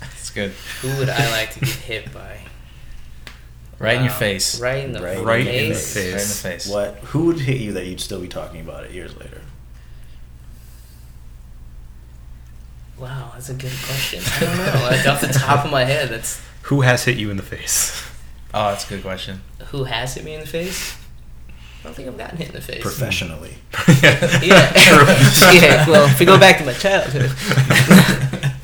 That's good. Who would I like to get hit by? Right in your face. Right in the Right Right in the face. face. Right in the face. what? Who would hit you that you'd still be talking about it years later? Wow, that's a good question. I don't know. Like off the top of my head, that's Who has hit you in the face? Oh, that's a good question. who has hit me in the face. I don't think I've gotten hit in the face. Professionally. Yeah. yeah. Well, if we go back to my childhood.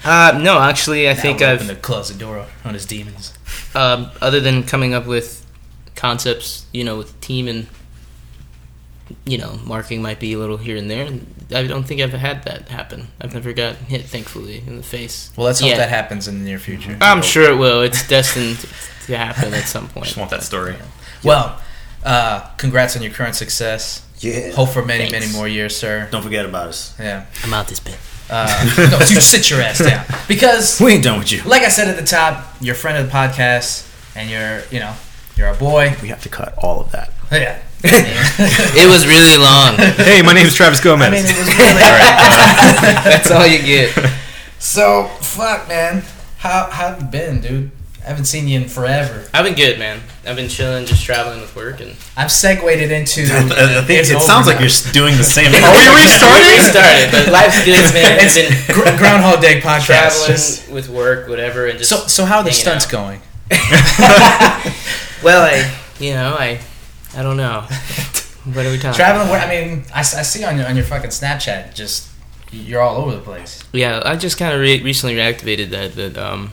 Uh, no, actually, I think Now we're I've open to close the door on his demons. um, other than coming up with concepts, you know, with team and you know, marking might be a little here and there. I don't think I've had that happen. I've never gotten hit, thankfully, in the face. Well, let's hope Yeah. that happens in the near future. I'm sure it will. It's destined to happen at some point. Just want that story. Well, uh, congrats on your current success. Yeah. Hope for many, Thanks. many more years, sir. Don't forget about us. Yeah. I'm out this bit. Uh, no, you sit your ass down. Because, We ain't done with you. like I said at the top, you're a friend of the podcast, and you're, you know, you're a boy. We have to cut all of that. Yeah. It was really long. hey, my name is Travis Gomez. I mean, it was really. That's all you get. So, fuck, man. How how have you been, dude? I haven't seen you in forever. I've been good, man. I've been chilling, just traveling with work, and I've segued into. I think it's it over sounds like you're doing the same. Are we restarting? we restarted. But life's good, man. I've It's been Gr- Groundhog Day podcast. traveling Just- with work, whatever, and just so so how are the stunts out. going? Well, I, you know, I, I don't know. What are we talking? Traveling. where- I mean, I see on your on your fucking Snapchat, just you're all over the place. Yeah, I just kind of re- recently reactivated that. But um,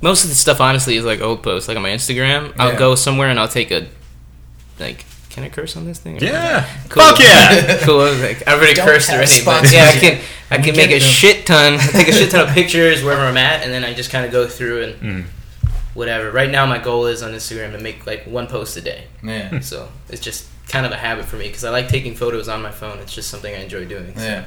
most of the stuff, honestly, is like old posts. Like on my Instagram, I'll Yeah. go somewhere and I'll take a, like, can I curse on this thing? yeah. Cool. Fuck yeah. cool. I Like, I already Don't cursed already, but yeah, I can. I can make a them. shit ton. Take a shit ton of pictures wherever I'm at, and then I just kind of go through and Mm. whatever. Right now, my goal is on Instagram to make like one post a day. Yeah. So it's just kind of a habit for me because I like taking photos on my phone. It's just something I enjoy doing. so. Yeah.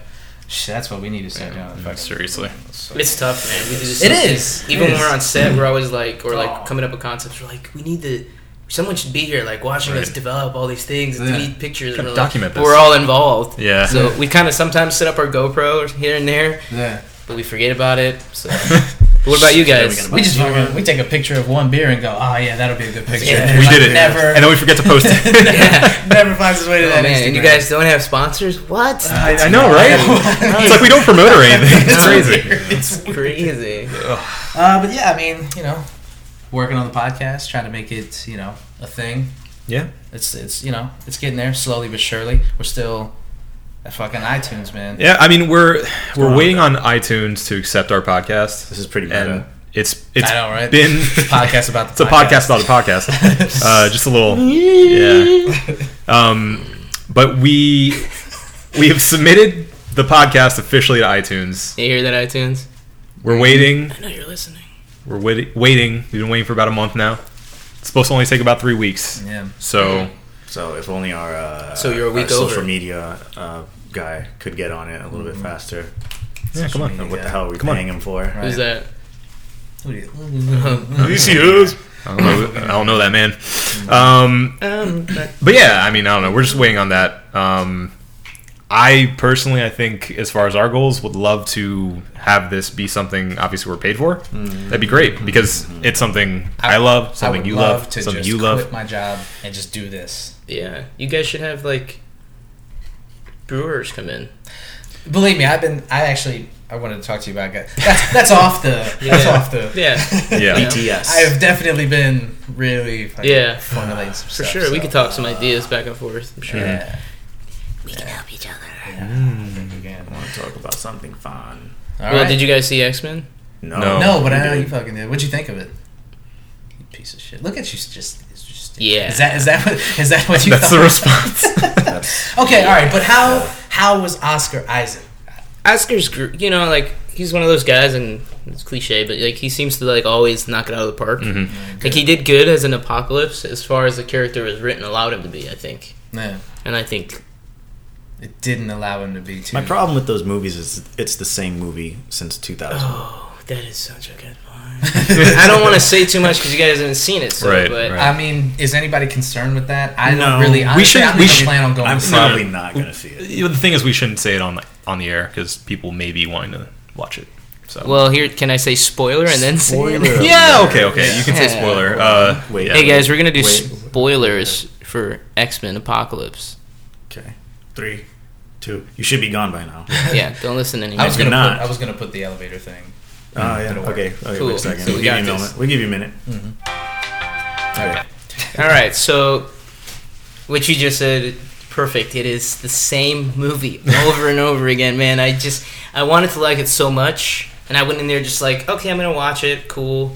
Shit, that's what we need to start doing. Fucking- Seriously. It's tough, man. We do this. It is. Even It when is. we're on set, we're always like, or Oh. like coming up with concepts. We're like, we need to. Someone should be here, like watching us develop all these things, and Yeah. We need pictures. And we're document but this. We're all involved. Yeah. So we kind of sometimes set up our GoPro here and there, Yeah. but we forget about it. So But what about you guys? We just fucking, we take a picture of one beer and go, oh yeah, that'll be a good picture. Yeah. And we like, did it, Never, and then we forget to post it. Yeah. never finds his way to Oh that. man, and you guys don't have sponsors? What? I, I know, right? it's like we don't promote or anything. It's crazy. It's crazy. Uh, but yeah, I mean, you know, working on the podcast, trying to make it, you know, a thing. Yeah. It's it's you know, it's getting there slowly but surely. We're still at fucking iTunes, man. Yeah, I mean we're we're going waiting on on iTunes to accept our podcast. This is pretty and meta. it's it's I know, right? been podcast about the it's a podcast about the podcast. uh, just a little yeah. Um, but we we have submitted the podcast officially to iTunes. You hear that, iTunes? We're waiting. I know you're listening. We're waiting. Waiting. We've been waiting for about a month now. It's supposed to only take about three weeks. Yeah. So So if only our uh, So you're a our week social media uh, guy could get on it a little bit faster. yeah, come on. media. What the hell are we Come on. paying him for? Right. Who's that? Who do you- I don't know. I don't know that man. Um, Um, But yeah, I mean, I don't know. We're just waiting on that. Um, I personally, I think, as far as our goals, would love to have this be something. Obviously, we're paid for. That'd be great because it's something I, love, something would you love love, to something just you quit love. my job and just do this. Yeah, you guys should have like brewers come in. Believe me, I've been. I actually. I wanted to talk to you about that. That's, that's off the. That's Yeah. off the. Yeah, Yeah, Yeah. BTS. I have definitely been really Yeah. formulating some for stuff, sure. We could talk some ideas back and forth. I'm sure. Yeah. We can help each other. I think we can. I want to talk about something fun. All well, right. did you guys see X Men? No, No. No, but I we know you did. fucking did. What'd you think of it? You piece of shit. Look at you, just. It's just Yeah. Is that is that what is that what you? Thought? That's the response. That's- okay, all right, but how how was Oscar Isaac? Oscar's, gr- you know, like he's one of those guys, and it's cliche, but like he seems to like always knock it out of the park. Mhm. Like he did good as an apocalypse, as far as the character was written, allowed him to be. I think, Yeah, and I think it didn't allow him to be too. My problem with those movies is it's the same movie since 2000. Oh, that is such a good point. I don't want to say too much because you guys haven't seen it, so Right, but right. I mean, is anybody concerned with that? I No. don't really. We should- I don't we should- plan on going. I'm to see it. probably not going to see it. The thing is, we shouldn't say it on the, on the air because people may be wanting to watch it. So well, here can I say spoiler and then say it? Spoiler. yeah, okay, okay. You can say spoiler. Uh, Wait, yeah. Hey guys, we're gonna do Wait. spoilers for X Men Apocalypse. Okay. Three, two. You should be gone by now. Yeah, don't listen anymore. I was gonna not. put. I was gonna put the elevator thing. Oh, yeah. Okay. Okay, Cool. wait a second. So we we'll give got you a this. moment. We'll give you a minute. Mm-hmm. Okay. All right, so what you just said, perfect. It is the same movie over and over again, man. I just I wanted to like it so much, and I went in there just like, okay, I'm gonna watch it. Cool.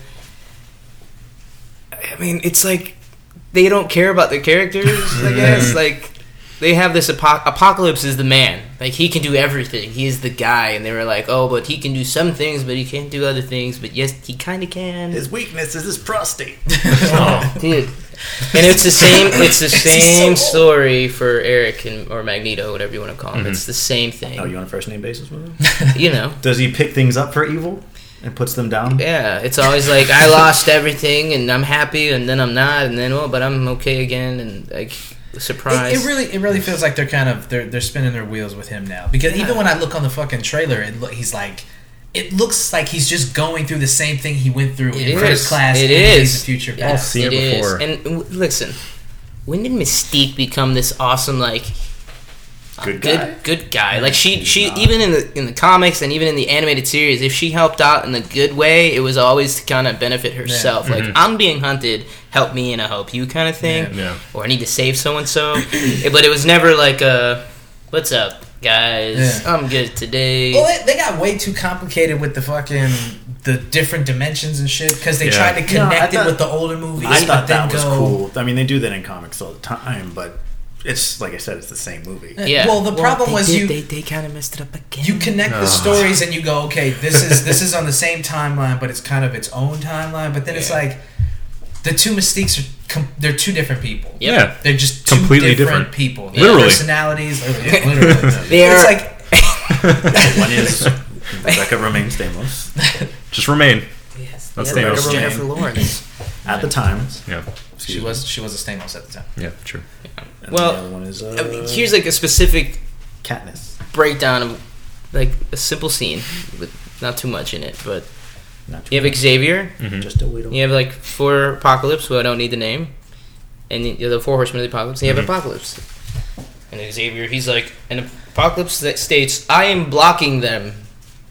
I mean, it's like they don't care about the characters. I guess like they have this apo- apocalypse is the man. Like he can do everything. He is the guy, and they were like, oh, but he can do some things, but he can't do other things. But yes, he kind of can. His weakness is his prostate. oh. Dude. And it's the same. It's the same story for Erik and or Magneto, whatever you want to call him. Mm-hmm. It's the same thing. Oh, you on a first name basis with him? you know. Does he pick things up for evil and puts them down? Yeah, it's always like I lost everything and I'm happy and then I'm not and then oh but I'm okay again and like surprise. It, it really, it really feels like they're kind of they're they're spinning their wheels with him now. Because even when I look on the fucking trailer, it look, he's like, it looks like he's just going through the same thing he went through It in is. first class. It and Days is. of Future Yeah, Past. seen it is. before. And w- listen, when did Mystique become this awesome like Good good guy. good guy? Like she she not. even in the in the comics and even in the animated series, if she helped out in a good way, it was always to kind of benefit herself. Like mm-hmm. I'm being hunted, help me and I help you kind of thing. Yeah. Or I need to save so and so. But it was never like a what's up, guys? Yeah. I'm good today. Well, they, they got way too complicated with the fucking the different dimensions and shit because they Yeah. tried to No, I connect it with the older movies. I thought then that was cool. I mean, they do that in comics all the time, but it's like I said, it's the same movie. yeah. Well, the problem was did- you they, they kind of messed it up again. you connect the ah. stories and you go, okay, this is this is on the same timeline, but it's kind of its own timeline. But then it's like the two mystiques are com- they're two different people. Yep. Yeah. They're just two Completely different, different. people. Yeah. Literally. personalities. Literally, yeah, literally. They it's are- like One is Rebecca Romijn Stamos Just remain. Yes, Let's the other stay was on- Jennifer Lawrence. At the time. Yeah. she was she was a Stamos at the time. Yeah. True. And Well, the other one is uh, I mean, here's like a specific Katniss. breakdown of like a simple scene with not too much in it, but Not too You have Xavier. Mhm. Just a wait. You have like four Apocalypse, who I don't need the name, and you have the four Horsemen of the Apocalypse. And you have Mhm. Apocalypse, and Xavier. He's like an Apocalypse that states, "I am blocking them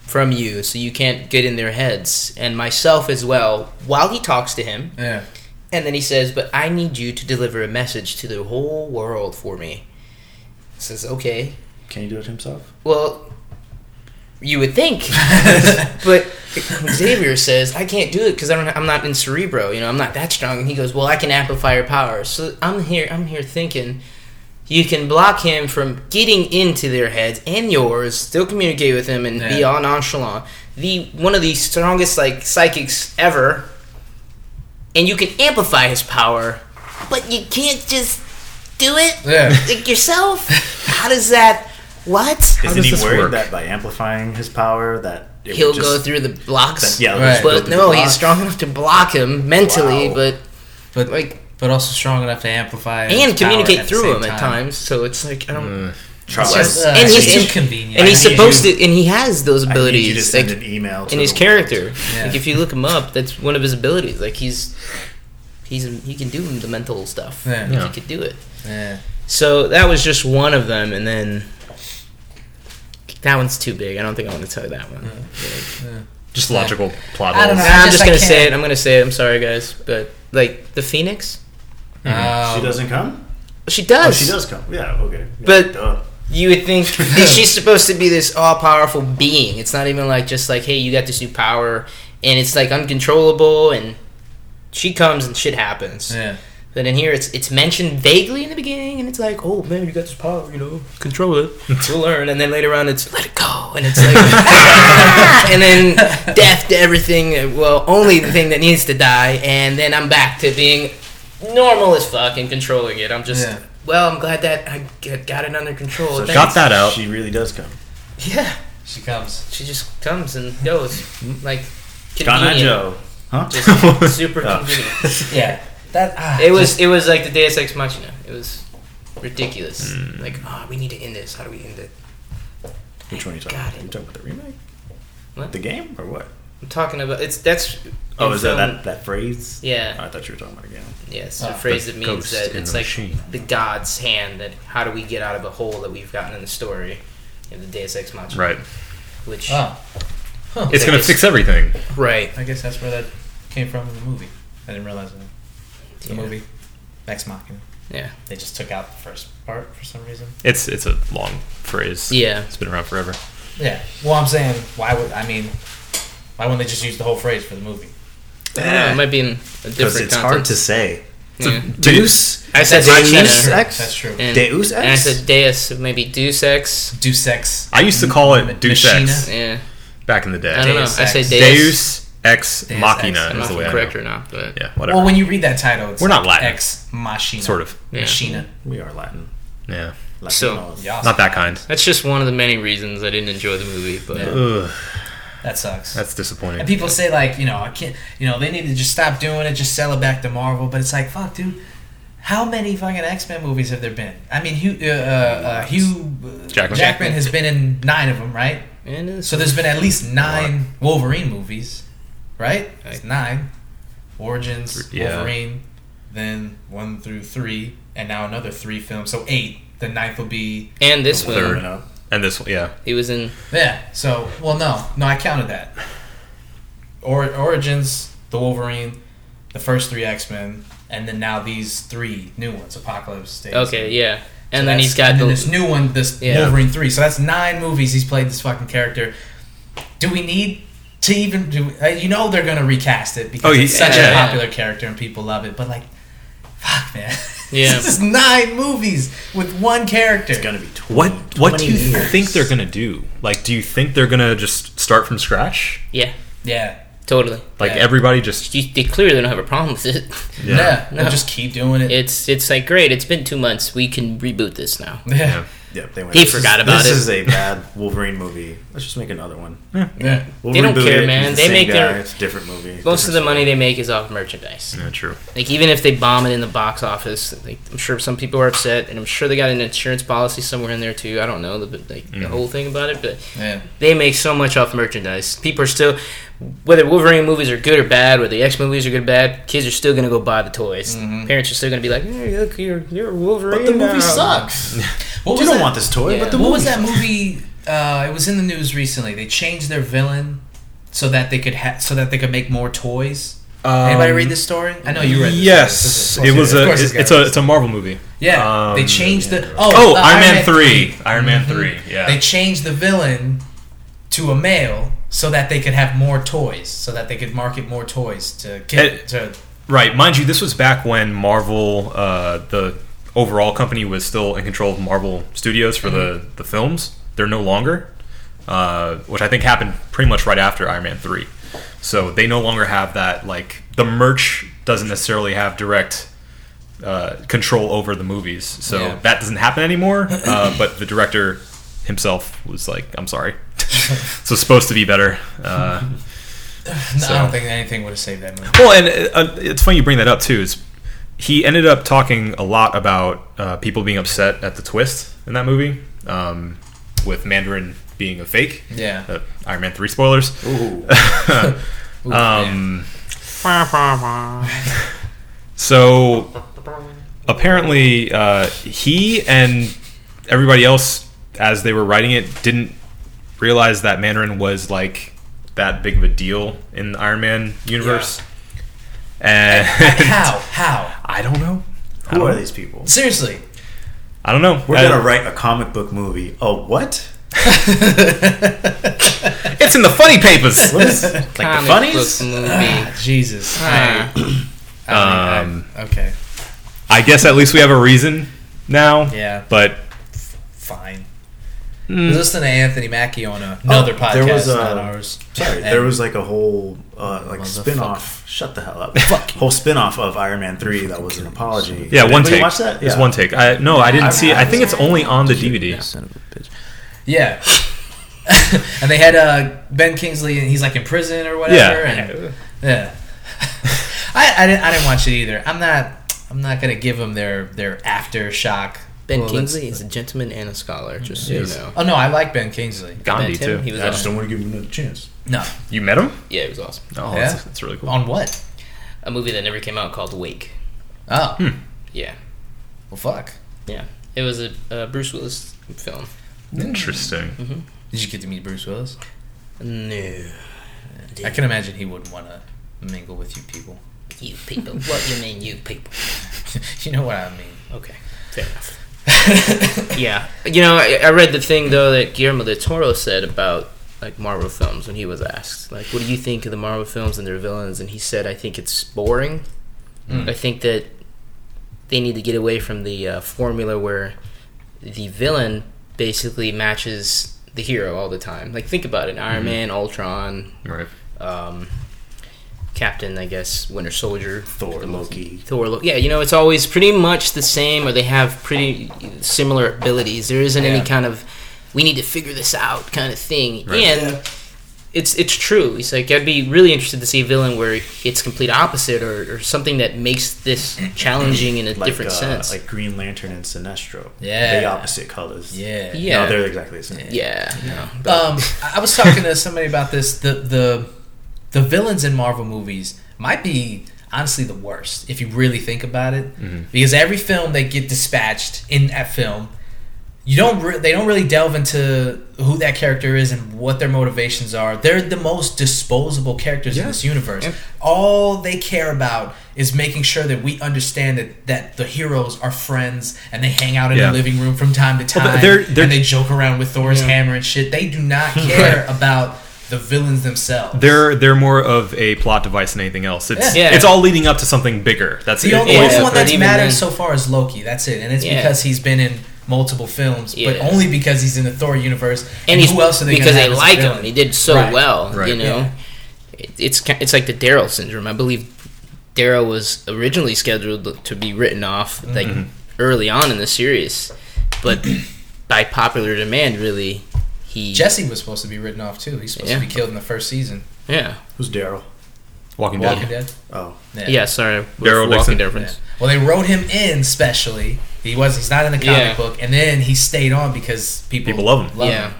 from you, so you can't get in their heads, and myself as well." While he talks to him, Yeah. and then he says, "But I need you to deliver a message to the whole world for me." He says, "Okay." Can he do it himself? Well, you would think, but Xavier says I can't do it because I don't. I'm not in Cerebro. You know, I'm not that strong. And he goes, "Well, I can amplify your power." So I'm here. I'm here thinking you can block him from getting into their heads and yours. Still communicate with him and be Yeah. all nonchalant. The one of the strongest like psychics ever, and you can amplify his power, but you can't just do it Yeah. like yourself. How does that? What? How Isn't he worried work? that by amplifying his power that it he'll just, go through the blocks. that- yeah, Right. But no, he's strong enough to block him mentally, Wow. but But like but also strong enough to amplify his and power communicate at the through same him at times. So it's like I don't. Charles, It's just, uh, And he's- just inconvenient. and he's supposed you- to, and he has those I need you to abilities send like an email to in his character. Yeah. Like if you look him up, that's one of his abilities. Like he's he's he can do the mental stuff. Yeah. Like, Yeah. He could do it. Yeah. So that was just one of them, and then that one's too big. I don't think I want to tell you that one. just logical plot I don't holes. know. Nah, I'm just- just gonna say it. I'm gonna say it. I'm sorry, guys, but like the Phoenix, Um, She doesn't come. she Oh, does. she does come. Yeah, okay. Yeah, But- duh. You would think she's supposed to be this all-powerful being. It's not even like just like, hey, you got this new power, and it's like uncontrollable, and she comes and shit happens. Yeah. But in here, it's it's mentioned vaguely in the beginning, and it's like, oh man, you got this power, you know, control it. we'll learn. And then later on, it's let it go, and it's like, and then death to everything. Well, only the thing that needs to die, and then I'm back to being normal as fuck and controlling it. I'm just, Yeah. well, I'm glad that I get- got it under control. So Thanks. Got that out. She really does come. Yeah, She comes. she just comes and goes like Ghana convenient. Joe. Huh? Just super Oh. convenient. Yeah. That ah, It was just- it was like the Deus Ex Machina. It was ridiculous. Hmm. Like, oh, we need to end this. How do we end it? Which one are you talking Got about? it. You talking about the remake? What? The game or what? I'm talking about it's that's. Oh, is that film- that, that phrase? Yeah. Oh, I thought you were talking about a game. Yes, Oh, a phrase that means that it's the like machine. the God's hand. That how do we get out of a hole that we've gotten in the story? In the Deus Ex Machina. Right. Which Oh. Huh. It's gonna fix everything. right. I guess that's where that came from in the movie. I didn't realize it. The Yeah. movie. Ex Machina. Yeah. They just took out the first part for some reason. It's it's a long phrase. Yeah. It's been around forever. Yeah. Well, I'm saying, why would I mean, why wouldn't they just use the whole phrase for the movie? I don't know. It might be in a Because it's content. hard to say. Yeah. Deus? I said That's Deus true. Ex? That's true. And, Deus and I said Deus, maybe Deus Ex. Do sex. I used to call it Deus Machina. Ex Yeah. back in the day. I don't know. Deus I say Deus. Deus Ex Deus Machina Ex. I don't is the way I'm I correct know. or not, but Yeah, whatever. Well, when you read that title, it's We're not Latin. Ex Machina. sort of. Yeah. Machina. We are Latin. Yeah. So- Latinos. Yeah. Not that kind. that's just one of the many reasons I didn't enjoy the movie. But Yeah. Ugh, That sucks. that's disappointing. And people say like, you know, I can't, you know, they need to just stop doing it, just sell it back to Marvel. But it's like, fuck, dude, how many fucking X Men movies have there been? I mean, Hugh, uh, uh, uh, Hugh uh, Jackman. Jackman has been in nine of them, right? and So there's been at least nine Wolverine movies, right? Right. It's nine. Origins, Yeah. Wolverine, then one through three, and now another three films. So eight. The ninth will be and this The one coming up. And this one, yeah. he was in. yeah. So well, no, no, I counted that. Or Origins, the Wolverine, the first three X Men, and then now these three new ones: Apocalypse. Days. Okay, yeah, and So then he's got and then the this new one, this Yeah. Wolverine three. So that's nine movies he's played this fucking character. Do we need to even do? Uh, you know they're gonna recast it because Oh, it's yeah, such yeah. a popular character and people love it. But like, fuck, man. Yeah. this is nine movies with one character. It's gonna be 20, What what do you years. think they're gonna do? Like, do you think they're gonna just start from scratch? yeah, yeah, totally. Like Yeah. everybody just You, they clearly don't have a problem with it. yeah. No. They'll just keep doing it. It's it's like great. It's been two months. We can reboot this now. yeah. Yeah. Yeah, they went. He "This is- forgot about this it." This is a bad Wolverine movie. Let's just make another one. Yeah. Wolverine don't movie, care, he's man. the They same make guy, their- It's a different movie. Most of the different money they make is off merchandise. Yeah, true. Like even if they bomb it in the box office, like, I'm sure some people are upset, and I'm sure they got an insurance policy somewhere in there too. I don't know the like, the Mhm. whole thing about it, but Yeah. they make so much off merchandise. People are still, whether Wolverine movies are good or bad, whether the X movies are good or bad, kids are still gonna go buy the toys. Mhm. Parents are still gonna be like, "Hey, look, you're you're Wolverine." But the movie now." sucks. What was don't that- want this toy, Yeah. but the what movie was that movie? Uh, it was in the news recently. They changed their villain so that they could ha- so that they could make more toys. Anybody read this story? I know you read. This Yes, story. it was a. It's, got it's a. It's a Marvel movie. Yeah, they Um, changed the. Oh, Oh, uh, Iron Man three. Iron Man Mhm. three. Yeah. They changed the villain to a male so that they could have more toys, so that they could market more toys to kid It- to. Right, mind you, this was back when Marvel, uh, the overall company, was still in control of Marvel Studios for the the films. They're no longer, uh, which I think happened pretty much right after Iron Man three. So they no longer have that like the merch doesn't necessarily have direct uh, control over the movies. So Yeah. that doesn't happen anymore. Uh, but the director himself was like, "I'm sorry." so it's supposed to be better. Uh, No, So- I don't think anything would have saved that movie. well, and uh, it's funny you bring that up too. Is he ended up talking a lot about uh, people being upset at the twist in that movie, um, with Mandarin being a fake. Yeah. Uh, Iron Man three spoilers. Ooh. Ooh, Um, so apparently, uh, he and everybody else, as they were writing it, didn't realize that Mandarin was like that big of a deal in the Iron Man universe. And How? How? I don't know. I Who don't are know. these people? Seriously. I don't know. We're Uh, gonna write a comic book movie. Oh, what? It's in the funny papers. What is like the Comic funnies? book movie. Ah, Jesus. Ah. I- I Um, I- okay. I guess at least we have a reason now. Yeah. But Fine. Mm, Listen to Anthony Mackie on a- another Oh, podcast, there was, not uh, ours. Sorry, And- there was like a whole uh, like Motherfucker. spin off. Shut the hell up. Fuck you. Whole spin off of Iron Man three that was an apology. yeah, Did one anybody take. Watch that? It's Yeah. one take. I no, I didn't I- see it. I think it's only on the DVD. Son of a bitch. Yeah. and they had uh, Ben Kingsley, and he's like in prison or whatever. Yeah. And, yeah. I, I didn't. I didn't watch it either. I'm not. I'm not gonna give them their their aftershock. Ben bullets. Kingsley is a gentleman and a scholar, just so you know. Oh no, I like Ben Kingsley. Gandhi Met him, too. He was I just awesome. don't want to give him another chance. No. You met him? Yeah, it was awesome. Oh, Yeah? that's, that's really cool. On what? A movie that never came out called Wake. Oh. Hmm. Yeah, Well, fuck. yeah. It was a uh, Bruce Willis film. Interesting. Did you get to meet Bruce Willis? No. I can imagine he wouldn't want to mingle with you people. You people. What you mean, you people? you know what I mean. Okay, fair enough. Yeah, you know, I, I read the thing though that Guillermo del Toro said about like Marvel films when he was asked, like, "What do you think of the Marvel films and their villains?" And he said, "I think it's boring. Mm. I think that they need to get away from the uh, formula where the villain basically matches the hero all the time. Like, think about it: Iron Man, Ultron, Right. um, Captain, I guess, Winter Soldier, Thor, Loki. Thor. Lo- Yeah, you know, it's always pretty much the same, or they have pretty similar abilities. There isn't Yeah. any kind of we need to figure this out kind of thing. Right. And it's it's true. It's like I'd be really interested to see a villain where it's complete opposite, or, or something that makes this challenging in a Like, different uh, sense. like Green Lantern and Sinestro. Yeah. the opposite colors. Yeah. yeah, no, they're exactly the same. yeah, no, but- Um, I was talking to somebody about this. The the the villains in Marvel movies might be honestly the worst if you really think about it, mm-hmm. because every film they get dispatched in that film, you don't re- they don't really delve into who that character is and what their motivations are. They're the most disposable characters in this universe. Yeah. All they care about is making sure that we understand that, that the heroes are friends and they hang out in Yeah. the living room from time to time Well, they're- they're- and they joke around with Thor's hammer and shit. They do not care about the villains themselves. They're they're more of a plot device than anything else. It's Yeah. it's all leading up to something bigger. That's the it. only, Yeah, only It's- one but that's mattered then- so far is Loki. That's it, and it's Yeah. because he's been in multiple films, but only because he's in the Thor universe. and he's who else are they because gonna they have as a like him. He did so Right. well, Right. you know. It, it's it's like the Daryl syndrome. I believe Daryl was originally scheduled to be written off like Mm-hmm. early on in the series, but by popular demand, really, he Jesse was supposed to be written off too. He's supposed Yeah. to be killed in the first season. Yeah, Who's Daryl? Walking Walking Dead. Dead. Oh, yeah. sorry, with Daryl walking Dixon. difference. Yeah. Well, they wrote him in specially. He was. He's not in the comic Yeah. book, and then he stayed on because people People love him. yeah. him.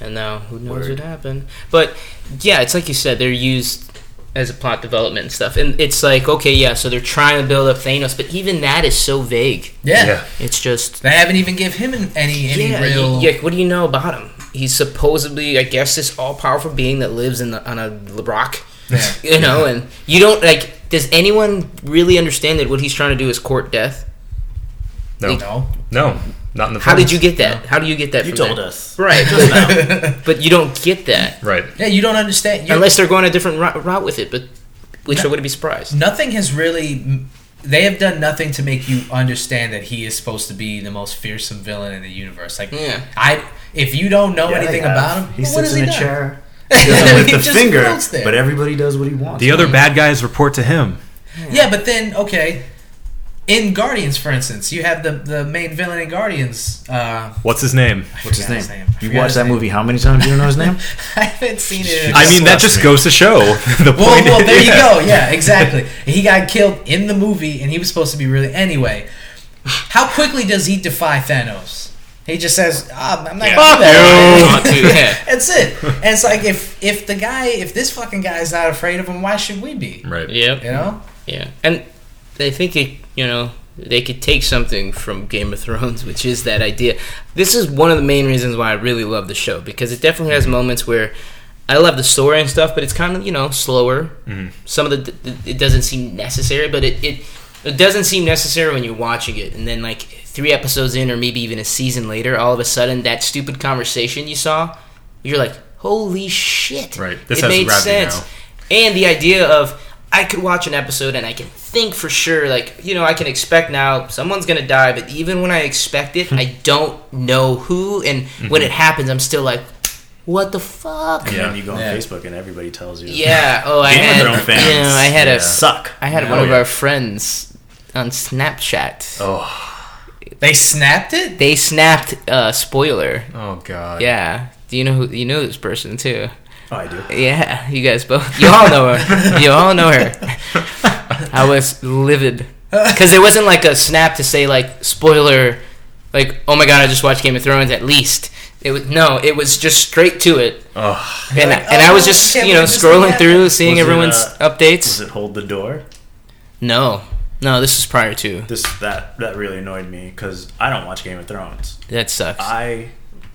And now who knows Word. what happened? But yeah, it's like you said, they're used as a plot development and stuff. And it's like, okay, yeah, so they're trying to build up Thanos, but even that is so vague. Yeah. Yeah. It's just They haven't even give him an- any any yeah, real. yeah, what do you know about him? He's supposedly, I guess, this all-powerful being that lives in the, on a rock. Yeah. You know, and you don't like. Does anyone really understand that what he's trying to do is court death? No. No. No. Not in the How did you get that? How do you get that? you from told that? us. right? But, but you don't get that Right. Yeah, you don't understand. You're- unless they're going a different route, route with it. But which I wouldn't be surprised. nothing has really. They have done nothing to make you understand that he is supposed to be the most fearsome villain in the universe. Like, Yeah. I if you don't know Yeah, anything about him, He well, sits has in he a done? chair He with the just finger, but everybody does what he wants. The other bad guys report to him. Yeah, but then okay, in Guardians, for instance, you have the the main villain in Guardians. Uh, What's his name? What's his name? his name. You forgot watched that name. movie how many times? You don't know his name? I haven't seen it. in a I mean, that just me. goes to show the point. Well, well, there you go. Yeah, exactly. He got killed in the movie, and he was supposed to be really. Anyway, how quickly does he defy Thanos? He just says, "Ah, "I'm not Yeah. gonna do that." Want to, yeah. That's it. And it's like if if the guy, if this fucking guy is not afraid of him, why should we be? Right. Yeah. You know? Yeah, and they think it, you know they could take something from Game of Thrones, which is that idea. This is one of the main reasons why I really love the show because it definitely has moments where I love the story and stuff, but it's kind of you know slower. Mhm. Some of the it doesn't seem necessary, but it, it it doesn't seem necessary when you're watching it, and then like three episodes in, or maybe even a season later, all of a sudden that stupid conversation you saw, you're like, holy shit! Right. This it has made sense. now. And the idea of I could watch an episode and I can think for sure, like, you know, I can expect now someone's gonna die, but even when I expect it, hmm. I don't know who. And mm-hmm. when it happens, I'm still like, what the fuck? Yeah. then you go on Yeah. Facebook and everybody tells you. Yeah. Oh, I Game of had. Thrones fans. You know, I had Yeah. a. Suck. I had Yeah. one Oh, of our friends on Snapchat. Oh, They snapped it. They snapped a spoiler. Oh God. Yeah. Do you know who? You know this person too. oh, I do. Yeah, you guys both. You all know her. You all know her. I was livid because it wasn't like a snap to say like spoiler, like oh my god, I just watched Game of Thrones. At least it was no, it was just straight to it, Oh. and like, and I was just you know believe this thing scrolling through, seeing Was it, everyone's uh, updates. Does it hold the door? No, no, this is prior to. This that that really annoyed me because I don't watch Game of Thrones. That sucks. I,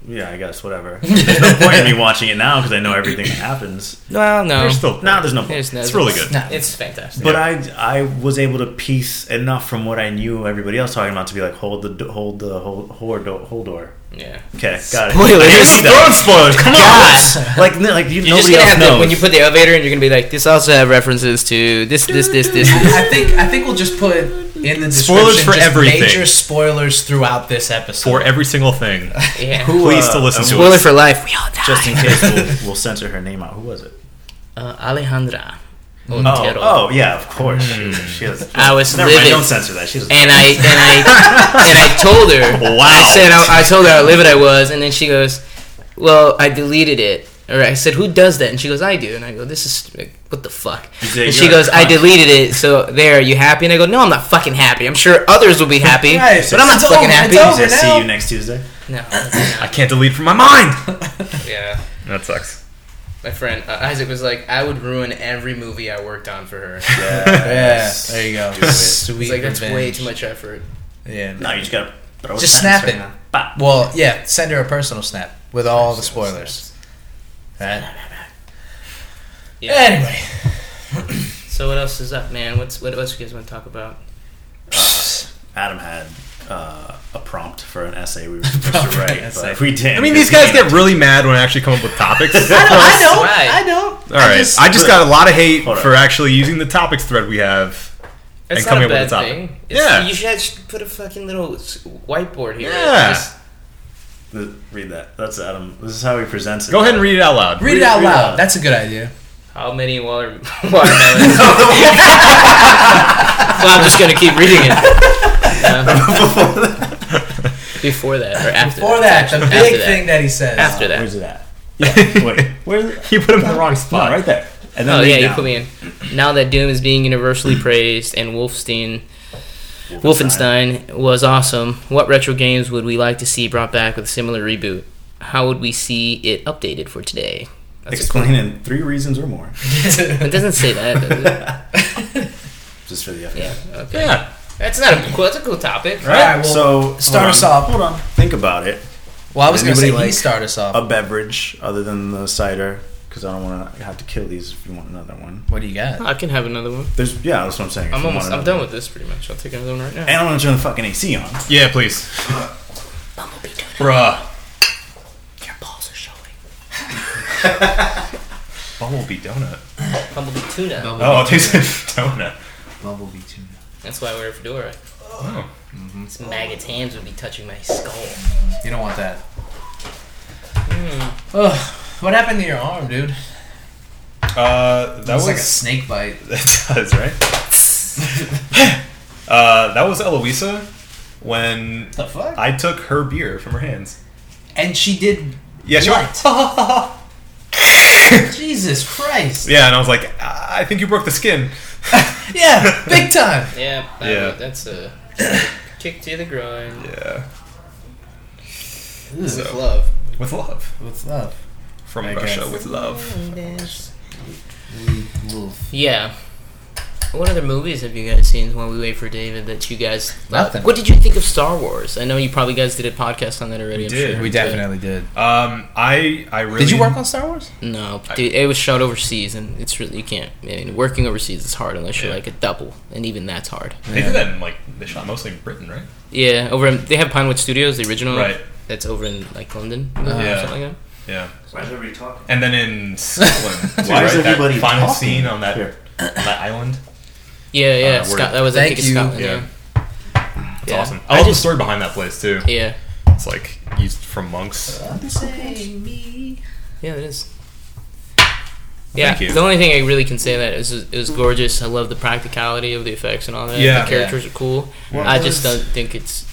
yeah, I guess whatever. There's no point in me watching it now because I know everything that happens. well, no, There's still Now there's no point. There's no- It's really good. No. It's fantastic. But I I was able to piece enough from what I knew everybody else talking about to be like hold the do- hold the hold hold door hold door. Yeah. Okay, got it. Spoilers. I didn't need spoilers. Come God. Like n- like you, You're just nobody gonna else have knows. to, when you put the elevator in, you're gonna be like, this also have references to this, this, this, this. this. I think I think we'll just put in the description Spoilers for just everything. Major spoilers throughout this episode. For every single thing. Yeah. Who, Please uh, to listen uh, to Spoiler us. for life. We all die. just in case we'll, we'll censor her name out. Who was it? Uh, Alejandra. Oh, Montero. oh yeah, of course. Hmm. She, she has, I was never mind, livid. don't censor that. She doesn't. And I and I and I told her. Wow. I said I, I told her how livid I was, and then she goes, "Well, I deleted it." Or I said, "Who does that?" And she goes, "I do." And I go, "This is like, what the fuck?" You say And she goes, "I deleted it." So there, are you happy? And I go, "No, I'm not fucking happy. I'm sure others will be happy, Right. but I'm not fucking over. happy." It's over now. see you next Tuesday. No, I can't delete from my mind. yeah. That sucks. My friend uh, Isaac was like, "I would ruin every movie I worked on for her." Yeah, there you go. Do it. Sweet He's like, "That's way too much effort." Yeah. No, you just gotta throw Just sentence snap right it. now. Well, yeah. Send her a personal snap with all the spoilers. Right. Yeah. Anyway, So what else is up, man? What's what else you guys want to talk about? Adam had uh, a prompt for an essay we were supposed to write, but we didn't. I mean, these guys get really mad when I actually come up with topics. I don't. I don't. Right. I don't. All right, just- I just got a lot of hate for actually using the topics thread we have. It's And not coming a up with bad a topic. thing. It's, Yeah. You should put a fucking little whiteboard here. Yeah. Just- Th- Read that. That's Adam. This is how he presents it. Go ahead and read it out loud. Read it out read it loud. That's a good idea. how many water watermelons? well, I'm just gonna keep reading it. Before that or after Before that? that, the big After that. thing that he says. After that. Where's it at? Yeah. Wait. Where's it? You put him in the wrong No, spot. right there. And then Oh lean yeah, you put me in. Now that Doom is being universally praised and Wolfenstein Wolfenstein was awesome, what retro games would we like to see brought back with a similar reboot? How would we see it updated for today? That's a Explain in three reasons or more. It doesn't say that. Does it? Just for the effort. Yeah. Okay. Yeah. That's not a cool. That's a cool topic. All right, well, so start us off. Hold on. Think about it. well, I was going to say Anybody he like start us off. A beverage other than the cider, because I don't want to have to kill these if you want another one. what do you got? I can have another one. There's yeah, that's what I'm saying. if I'm you almost. I'm another done one. with this pretty much. I'll take another one right now. And I want to turn the fucking AC on. Yeah, please. Bumblebee tuna. Bruh. Your balls are showing. Bumblebee donut. Bumblebee tuna. Bumblebee. Oh, they said donut. Bumblebee tuna. That's why I wear a fedora. Oh. This maggot's hands would be touching my skull. You don't want that. Hmm. Ugh, what happened to your arm, dude? Uh, that That was was like a snake bite. That does, right? uh, that was Eloisa when The fuck? I took her beer from her hands. and she did. Yeah, she went, What? Jesus Christ! Yeah, and I was like, I think you broke the skin. Yeah, big time. Yeah. that Yeah. would- that's a kick to the groin. Yeah. With So- love. With love. What's up? From I Russia guess. with love. Yeah. What other movies have you guys seen while we wait for David that you guys Nothing. What did you think of Star Wars? I know you probably guys did a podcast on that already. I'm did. sure. We but- definitely did. Um, I I really Did you work on Star Wars? No, dude, it was shot overseas, and it's really you can't. I mean, working overseas is hard unless you're Yeah. like a double, and even that's hard. They did that in like they shot mostly in Britain, right? Yeah, over in, they have Pinewood Studios, the original. Right. That's over in like London, or Yeah. something like that. Yeah. Why is everybody talking? And then in Scotland, too, Why is right? everybody that final talking? scene on that on that island? Yeah, yeah. Uh, Scot- where- that was I Thank think it's you. Scotland. Yeah. Yeah. It's Yeah. awesome. I, I love just- the story behind that place too. Yeah. It's like used from monks. Yeah, it is. Yeah, Thank you. the only thing I really can say that is it was gorgeous. I love the practicality of the effects and all that. Yeah. the characters are cool. What I just don't think it's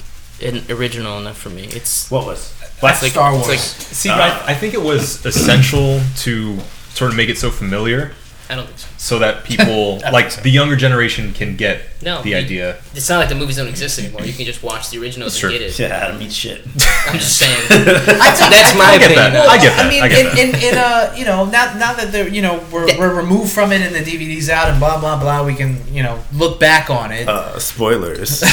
an original enough for me. It's What was? That's like- Star it's Wars. like- See, I, I think it was essential to sort of make it so familiar, I don't think so. so that people like the younger generation can get No, the you- idea. It's not like the movies don't exist anymore. You can just watch the originals That's and true. get it. Yeah, I don't eat shit. I'm just saying. I That's my I get opinion. that. I get that. I mean, I get in, in, in uh, you know, now now that they're you know we're, we're removed from it and the DVD's out and blah blah blah, we can you know look back on it. Uh, spoilers. it,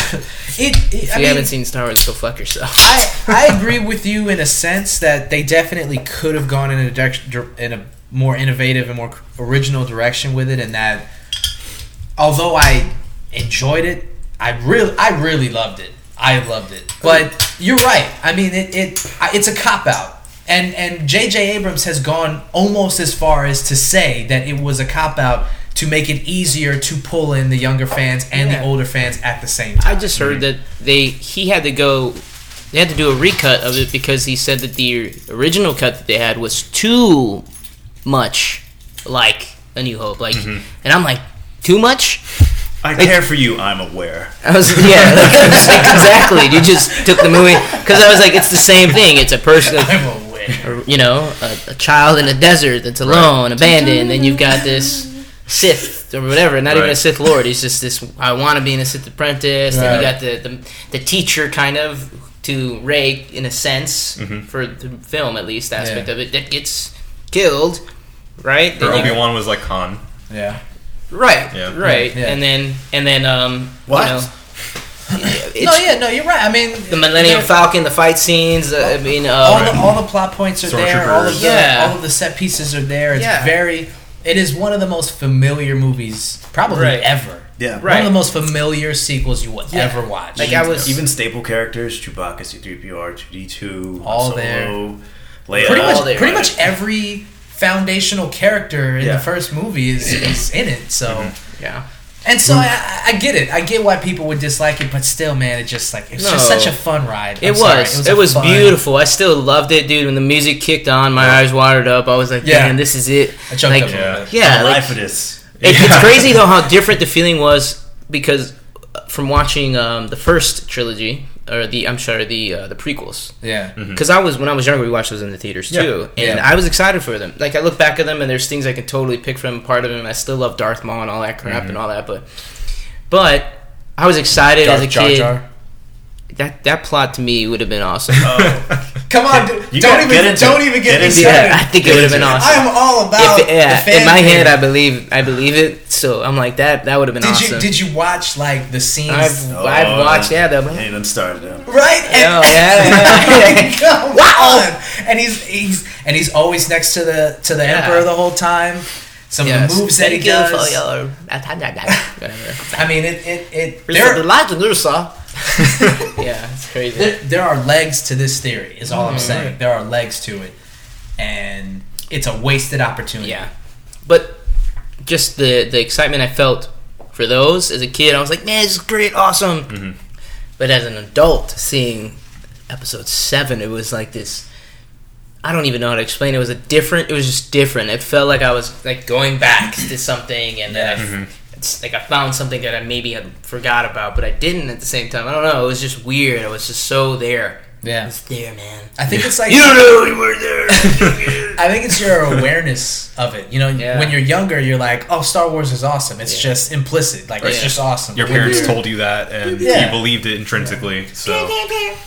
it If you mean, haven't seen Star Wars, go fuck yourself. I I agree with you in a sense that they definitely could have gone in a direction in a more innovative and more original direction with it, and that although I enjoyed it, I really I really loved it. I loved it, but you're right. I mean, it, it it's a cop out. And and J.J. Abrams has gone almost as far as to say that it was a cop out to make it easier to pull in the younger fans and Yeah. the older fans at the same time. I just heard that they he had to go. They had to do a recut of it because he said that the original cut that they had was too much like A New Hope. Like, and I'm like, too much. I care for you. I'm aware. I was yeah, like, was like, exactly. You just took the movie because I was like, it's the same thing. It's a person, I'm aware. you know, a, a child in a desert that's alone, abandoned, and you've got this Sith or whatever. Not even a Sith Lord. He's just this. I want to be in a Sith apprentice. And you got the, the the teacher kind of to Rey in a sense Mhm. for the film at least aspect Yeah. of it that gets killed. Right. Or Obi Wan was like Han. Yeah. Right. Yeah. Right. Yeah. And then and then um. What? You know, it's- no, yeah, no, you're right. I mean, the Millennium Falcon, the fight scenes. Uh, I mean, all uh, the all the plot points are there. All of the Yeah. all of the set pieces are there. It's Yeah. very. It is one of the most familiar movies probably Right. ever. Yeah. right. One of the most familiar sequels you will Yeah. ever watch. Like, I was- even staple characters: Chewbacca, C-3PO, R2D2, All Solo, there. Leia. pretty much all pretty right. much every foundational character in Yeah. the first movie is, is in it. So. Mm-hmm. yeah. And so I, I get it. I get why people would dislike it, but still, man, it just like it's just such a fun ride. I'm It sorry. was. It was, fun- beautiful. I still loved it, dude. When the music kicked on, my eyes watered up. I was like, Yeah. man, this is it. I choked like, up a little bit. yeah, I'm like, alive for this. It, it's crazy though how different the feeling was because uh, from watching um, the first trilogy or the I'm sorry, the uh, the prequels. Yeah. Because I was when I was younger, we watched those in the theaters too, and Yeah. I was excited for them. Like I look back at them, and there's things I can totally pick from part of them. I still love Darth Maul and all that crap and all that, but but I was excited as a Darth Jar kid. Jar. That that plot to me would have been awesome. Oh. Come on, dude. You don't even get into don't it. even Get get me into started. yeah, I think it would have been awesome. I am all about If, yeah, the fan in my head, I believe I believe it. So I'm like that. That would have been Did awesome. you did you watch like the scenes? I've Oh, I've watched yeah the He done started him. right? Oh, yeah, yeah, yeah. Come on. And he's he's and he's always next to the to the Yeah. emperor the whole time. Some Yes. of the moves that he Thank you does. for your- whatever. I mean, it it, it There, there, the light of Ursa. yeah, it's crazy. there there are legs to this theory. Is all I'm Mhm. saying. There are legs to it, and it's a wasted opportunity. Yeah, but just the the excitement I felt for those as a kid, I was like, man, this is great, awesome. Mm-hmm. But as an adult, seeing episode seven, it was like this. I don't even know how to explain. It was a different. It was just different. It felt like I was like going back to something, and that I, Mm-hmm. it's like I found something that I maybe had forgot about, but I didn't at the same time. I don't know. It was just weird. It was just so there. Yeah. It's there, man. I think it's like You don't know you were there. I think it's your awareness of it. You know, Yeah. when you're younger, you're like, "Oh, Star Wars is awesome." It's Yeah. just implicit, like it's just awesome. Your parents you're- told you that, and Yeah. you believed it intrinsically. So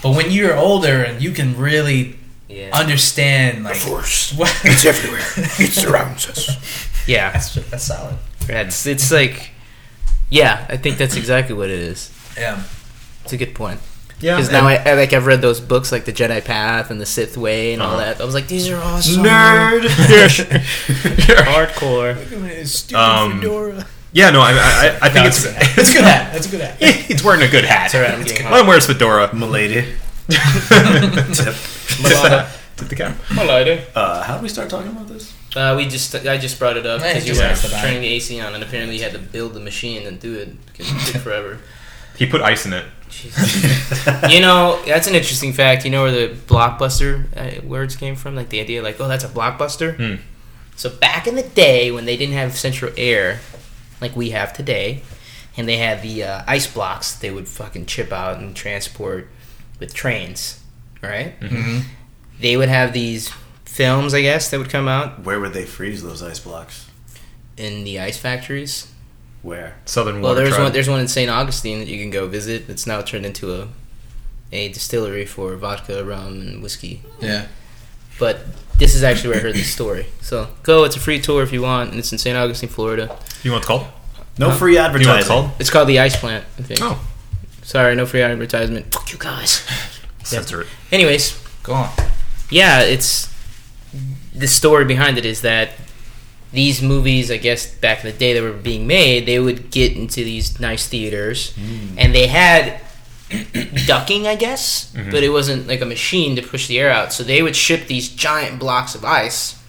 but when you're older and you can really yeah. understand, like, Force. what, It's everywhere. It surrounds us. yeah. that's that's solid. It's it's like, yeah, I think that's exactly what it is. Yeah, It's a good point. yeah, Because now I, I like I've read those books like the Jedi Path and the Sith Way and all Uh-huh. that. I was like, these are awesome. nerd. you're Hardcore. Stupid Um, yeah, no, I, I, I think No, it's that's a good hat. That's a good hat. he's wearing a good hat. Sorry, I'm getting Let him hot. wear his fedora. Milady. Tip. Tip the cap. Uh, how do we start talking about this? Uh, we just I just brought it up because you were turning the AC on, and apparently you had to build the machine and do it because it took forever. He put ice in it. Jesus. you know, that's an interesting fact. You know where the blockbuster uh, words came from? Like the idea, like, oh, that's a blockbuster. Hmm. So back in the day when they didn't have central air, like we have today, and they had the uh, ice blocks, they would fucking chip out and transport with trains, right? Mm-hmm. They would have these films, I guess, that would come out Where would they freeze those ice blocks? in the ice factories. Where? Southern Well, there's tribe. one. There's one in St. Augustine that you can go visit. It's now turned into a a distillery for vodka, rum, and whiskey. Yeah. But this is actually where I heard this story. So go. It's a free tour if you want, and it's in St. Augustine, Florida. You want what it's called? No Huh? free You know what it's called? It's called the Ice Plant. I think. Oh, Sorry, no free advertisement. Fuck you guys. censor it. Anyways, Go on. yeah, it's the story behind it is that these movies, I guess back in the day that were being made, they would get into these nice theaters, and they had ducking, I guess, but it wasn't like a machine to push the air out. So they would ship these giant blocks of ice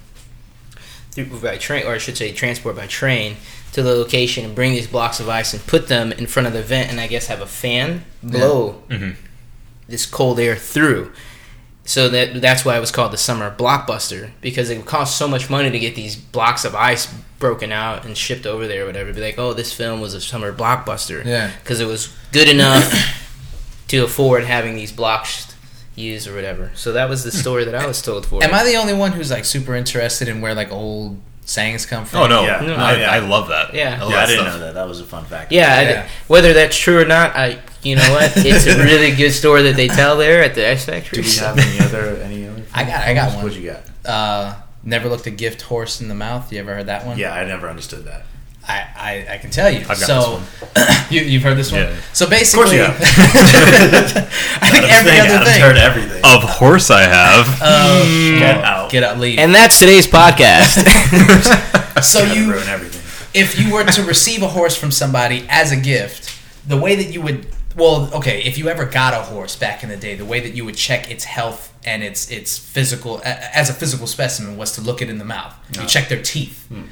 through by train, or I should say, transport by train to the location and bring these blocks of ice and put them in front of the vent, and I guess have a fan blow Mhm. This cold air through. So that that's why it was called the summer blockbuster because it would cost so much money to get these blocks of ice broken out and shipped over there or whatever. Be like, oh, this film was a summer blockbuster Yeah. because it was good enough to afford having these blocks used or whatever. So that was the hmm. story that I was told for. Am. I the only one who's like super interested in where like old sayings come from? Oh no, Yeah. No. I, Yeah. I love that. Yeah. I, love Yeah, I didn't stuff. know that. That was a fun fact. Yeah, I- Yeah. whether that's true or not, I you know what? It's a really good story that they tell there at the X Factory. Do we have any other any other? I got- I got one. What you got? Uh, never looked a gift horse in the mouth. You ever heard that one? Yeah, I never understood that. I, I, I can tell you. I've got so you, you've heard this one. Yeah. So basically, you have. I think every Thing, other Adam's thing. heard everything. Of course, I have. Uh, Get out. Get out, leave. and that's today's podcast. so you, ruin everything. if you were to receive a horse from somebody as a gift, the way that you would, well, okay, if you ever got a horse back in the day, the way that you would check its health and its its physical as a physical specimen was to look it in the mouth. You ah. check their teeth. Hmm.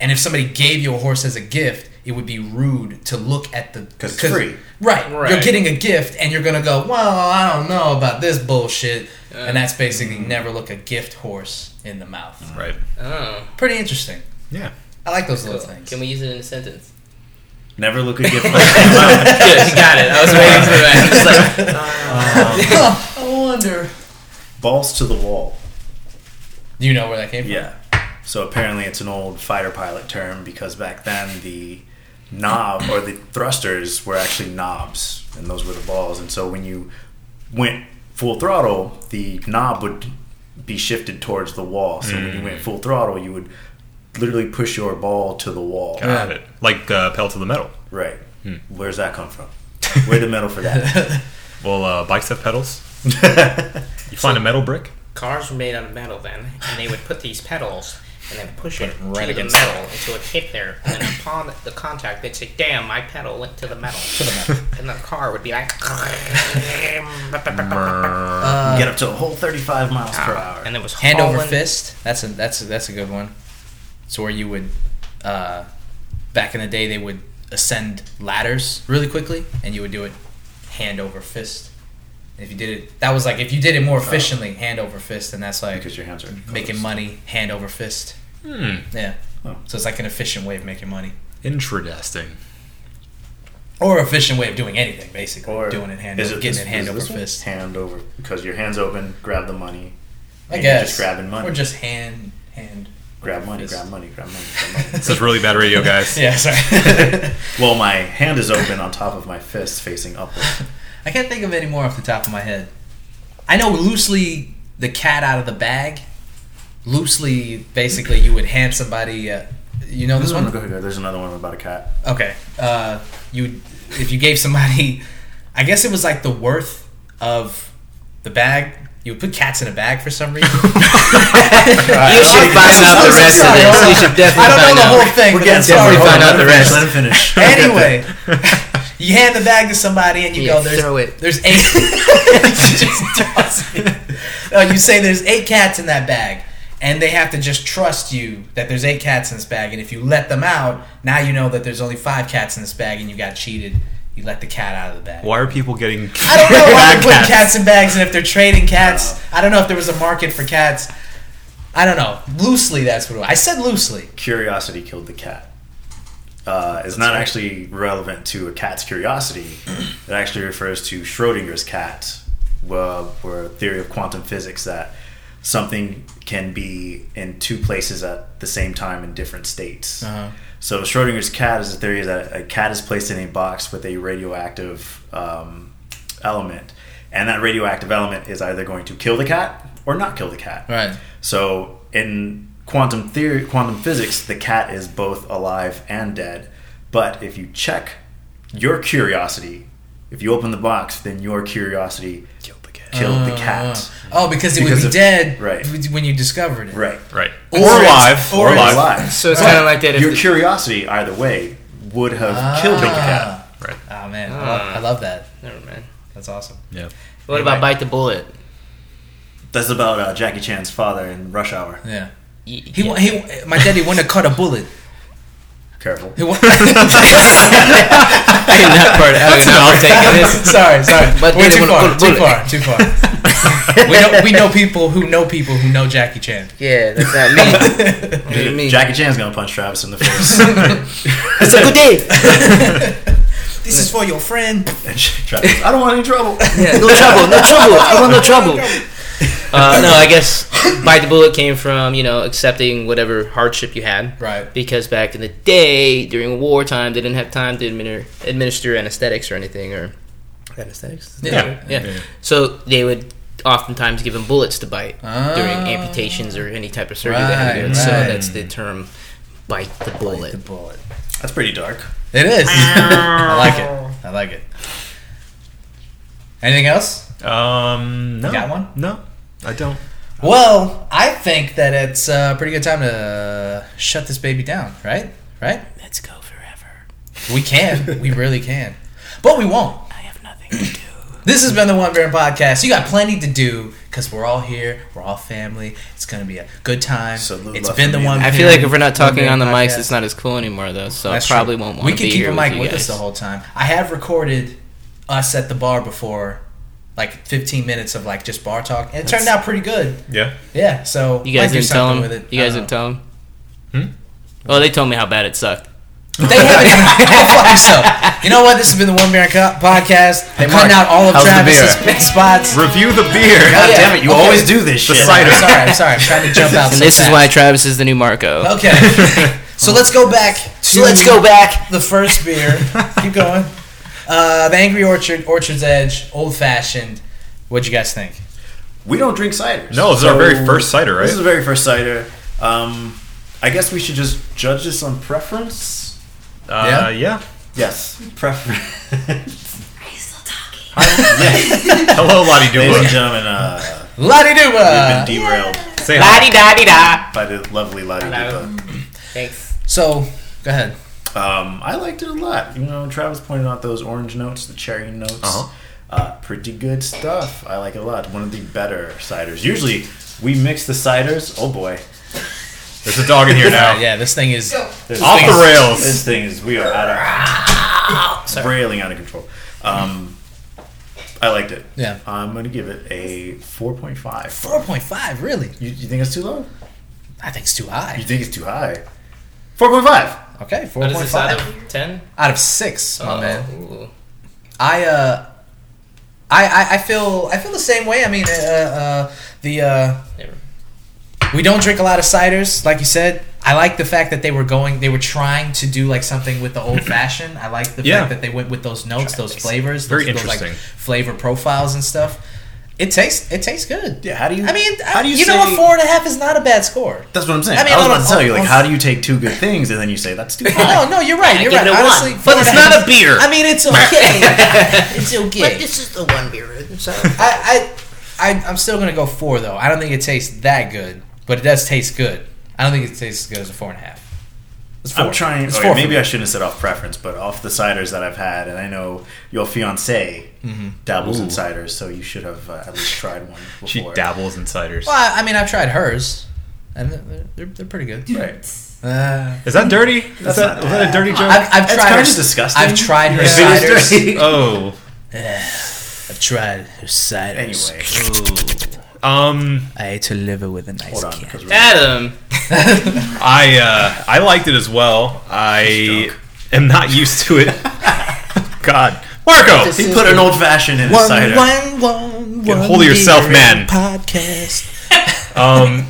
And if somebody gave you a horse as a gift, it would be rude to look at the 'Cause it's free. Right. You're getting a gift and you're gonna go, well, I don't know about this bullshit. and that's basically hmm. never look a gift horse in the mouth. right. oh, Pretty interesting. Yeah. I like those cool. little things. Can we use it in a sentence? Never look a gift like Good, you got it. I was waiting for that. It's like, oh. I wonder. balls to the wall. Do you know where that came from? Yeah. So apparently it's an old fighter pilot term because back then the knob or the thrusters were actually knobs and those were the balls. And so when you went full throttle, the knob would be shifted towards the wall. So when you went mm. full throttle, you would literally push your ball to the wall. Got it. Like uh, pedal to the metal. Right. Where's that come from? Where the metal for that? Well, uh, bikes have pedals. You find a metal brick. Cars were made out of metal then, and they would put these pedals and then push it right to the against metal until it hit there. And then upon the contact, they'd say, "Damn, my pedal went to the metal." To the metal. and the car would be like, Get up to a whole 35 miles per hour. and it was Hand over fist. That's a that's a, that's a good one. So where you would, uh, back in the day, they would ascend ladders really quickly, and you would do it hand over fist. And if you did it, that was like if you did it more efficiently, hand over fist, and that's like because your hands are making closed. money hand over fist. Hmm. Yeah. Oh. So it's like an efficient way of making money, Interesting. or efficient way of doing anything, basically. Or doing it hand, is over, it getting this- it hand is over this one? fist. Hand over because your hands open, grab the money. I and you're guess just grabbing money. or just hand hand. Grab money, grab money, grab money, grab money. This is really bad radio, guys. Yeah, sorry. well, my hand is open on top of my fist facing upward. I can't think of any more off the top of my head. I know loosely the cat out of the bag. Loosely, basically, you would hand somebody. Uh, you know this Go one? ahead, go ahead. There's another one about a cat. Okay. Uh, you if you gave somebody, I guess it was like the worth of the bag. You would put cats in a bag for some reason. you should find out the rest of this. You should definitely I don't know the out. whole thing. We're but getting I'm Definitely find out the rest. Let him finish. Anyway, you hand the bag to somebody and you Yeah, go, "There's throw it. there's eight. You just toss it. Uh, you say there's eight cats in that bag, and they have to just trust you that there's eight cats in this bag. And if you let them out, now you know that there's only five cats in this bag, and you got cheated. You let the cat out of the bag. Why are people getting? I don't know why they're putting cats in bags and if they're trading cats. I don't know if there was a market for cats. I don't know. Loosely, that's what it was. I said loosely. Curiosity killed the cat. Uh, is not actually relevant to a cat's curiosity. It actually refers to Schrodinger's cat, well, or a theory of quantum physics that something can be in two places at the same time in different states. Uh-huh. So Schrodinger's cat is a theory that a cat is placed in a box with a radioactive um, element, and that radioactive element is either going to kill the cat or not kill the cat. Right. So in quantum theory, quantum physics, the cat is both alive and dead. But if you check your curiosity, if you open the box, then your curiosity killed the cat. The cat. Oh, because it Because would be of- dead right. when you discovered it. Right. Right. Or Or, it's- alive. or Or, it's alive. Alive. So it's But kind of like that. If Your the- curiosity, either way, would have ah. killed the cat. Right. Oh man, I, ah. love, I love that. Never mind. That's awesome. Yeah. What about bite the bullet? That's about uh, Jackie Chan's father in Rush Hour. Yeah. He, yeah. wa- he my daddy wanted to cut a bullet. Careful. He wa- I did not part. I did not partake in this. sorry, sorry. But We're too far. cut a Too far. Too far. we know we know people who know people who know Jackie Chan. Yeah, that's not me. What do you? Jackie Chan's gonna punch Travis in the face. It's a good day. This is for your friend. Travis, I don't want any trouble. Yeah, no trouble, no trouble. I want no trouble. Uh, no, I guess bite the bullet came from you know accepting whatever hardship you had. Right. Because back in the day, during wartime, they didn't have time to administer, administer anesthetics or anything or anesthetics. Is Yeah. yeah. Yeah. So they would oftentimes give them bullets to bite during Ah. amputations or any type of surgery they had to do. Right, So that's the term bite the bullet. The bullet. That's pretty dark. It is. I like it. I like it. Anything else? Um. No. You got one? No, I don't. Well, I think that it's uh, a pretty good time to shut this baby down, right? Right? Let's go forever. We can. we really can. But we won't. I have nothing to do. This has been the One Beer In Podcast. You got plenty to do because we're all here. We're all family. It's going to be a good time. Salute it's La been the One I feel like if we're not talking on the Beer In mics, Podcast. it's not as cool anymore, though. So That's I probably true. won't want We can keep a mic with, with us the whole time. I have recorded us at the bar before, like 15 minutes of like just bar talk, and it turned out pretty good. Yeah. Yeah, so You guys might do didn't tell something them. with it. You guys I didn't tell them. Hmm? Well, they told me how bad it sucked. They haven't. Go fuck yourself. You know what? This has been the One Beer Co- podcast. I'm Mark, cutting out all of how's Travis's pit spots. Review the beer. God yeah. damn it! You Okay. always do this The shit. cider. I'm sorry. I'm sorry. I'm trying to jump out. And so this is why Travis is the new Marco. Okay. So let's go back. To So let's go back. The first beer. Keep going. Uh, the Angry Orchard, Orchard's Edge, old fashioned. What'd you guys think? We don't drink ciders. No, this is our very first cider, right? This is the very first cider. Um, I guess we should just judge this on preference. Uh, yeah. Yes, preference. Are you still talking? yeah. Hello, Lottie Ladies and gentlemen, uh, La di we've been Duba. derailed Say hi. La di da da. by the lovely Lottie Hello. Dupa. Thanks. So, go ahead. Um, I liked it a lot. You know, Travis pointed out those orange notes, the cherry notes. Uh-huh. Uh, pretty good stuff. I like it a lot. One of the better ciders. Usually, we mix the ciders. Oh boy, There's a dog in here now. Yeah, this thing is. This Off thing the is- rails. This thing is we are out of railing out of control. Um, I liked it. Yeah. I'm gonna give it a 4.5. 4.5, really? You, you think it's too low? I think it's too high. You think it's too high? 4.5. Okay, What is this out 4.5. of ten? Out of six, my Oh, man. ooh. I uh, I, I I feel I feel the same way. I mean, uh, uh, the uh, we don't drink a lot of ciders, like you said. I like the fact that they were going, they were trying to do like something with the old fashioned. I like the Yeah. fact that they went with those notes, those flavors, Very those, those, like interesting. flavor profiles and stuff. It tastes, it tastes good. Yeah. How do you? I mean, how do you? you say, know what? Four and a half is not a bad score. That's what I'm saying. I I, was about a- to tell you, like, how do you take two good things and then you say that's too high? No, no, you're right. You're right. it Honestly, one. But it's and half not a beer. I mean, it's okay. it's okay. But this is the one beer. So I, I, I, I'm still gonna go four though. I don't think it tastes that good, but it does taste good. I don't think it tastes as good as a four and a half. It's four. I'm trying. It's okay, four for maybe. I shouldn't have said off preference, but off the ciders that I've had, and I know your fiance Mm-hmm. dabbles in Ooh. ciders, so you should have uh, at least tried one before. She dabbles in ciders. Well, I I mean, I've tried hers, and they're, they're, they're pretty good. Right. Uh, Is that dirty? Is That's that, was that a dirty joke? I've, I've It's tried. kinda disgusting. I've tried her Yeah. Ciders. oh. I've tried her ciders. Anyway, Um, I ate to live with a nice hold on. cat. because we're- Adam. I uh, I liked it as well. I am not used to it. God, Marco, He put an old fashioned in his cider. one, one, Get one hold of yourself, beer man. Podcast. Um,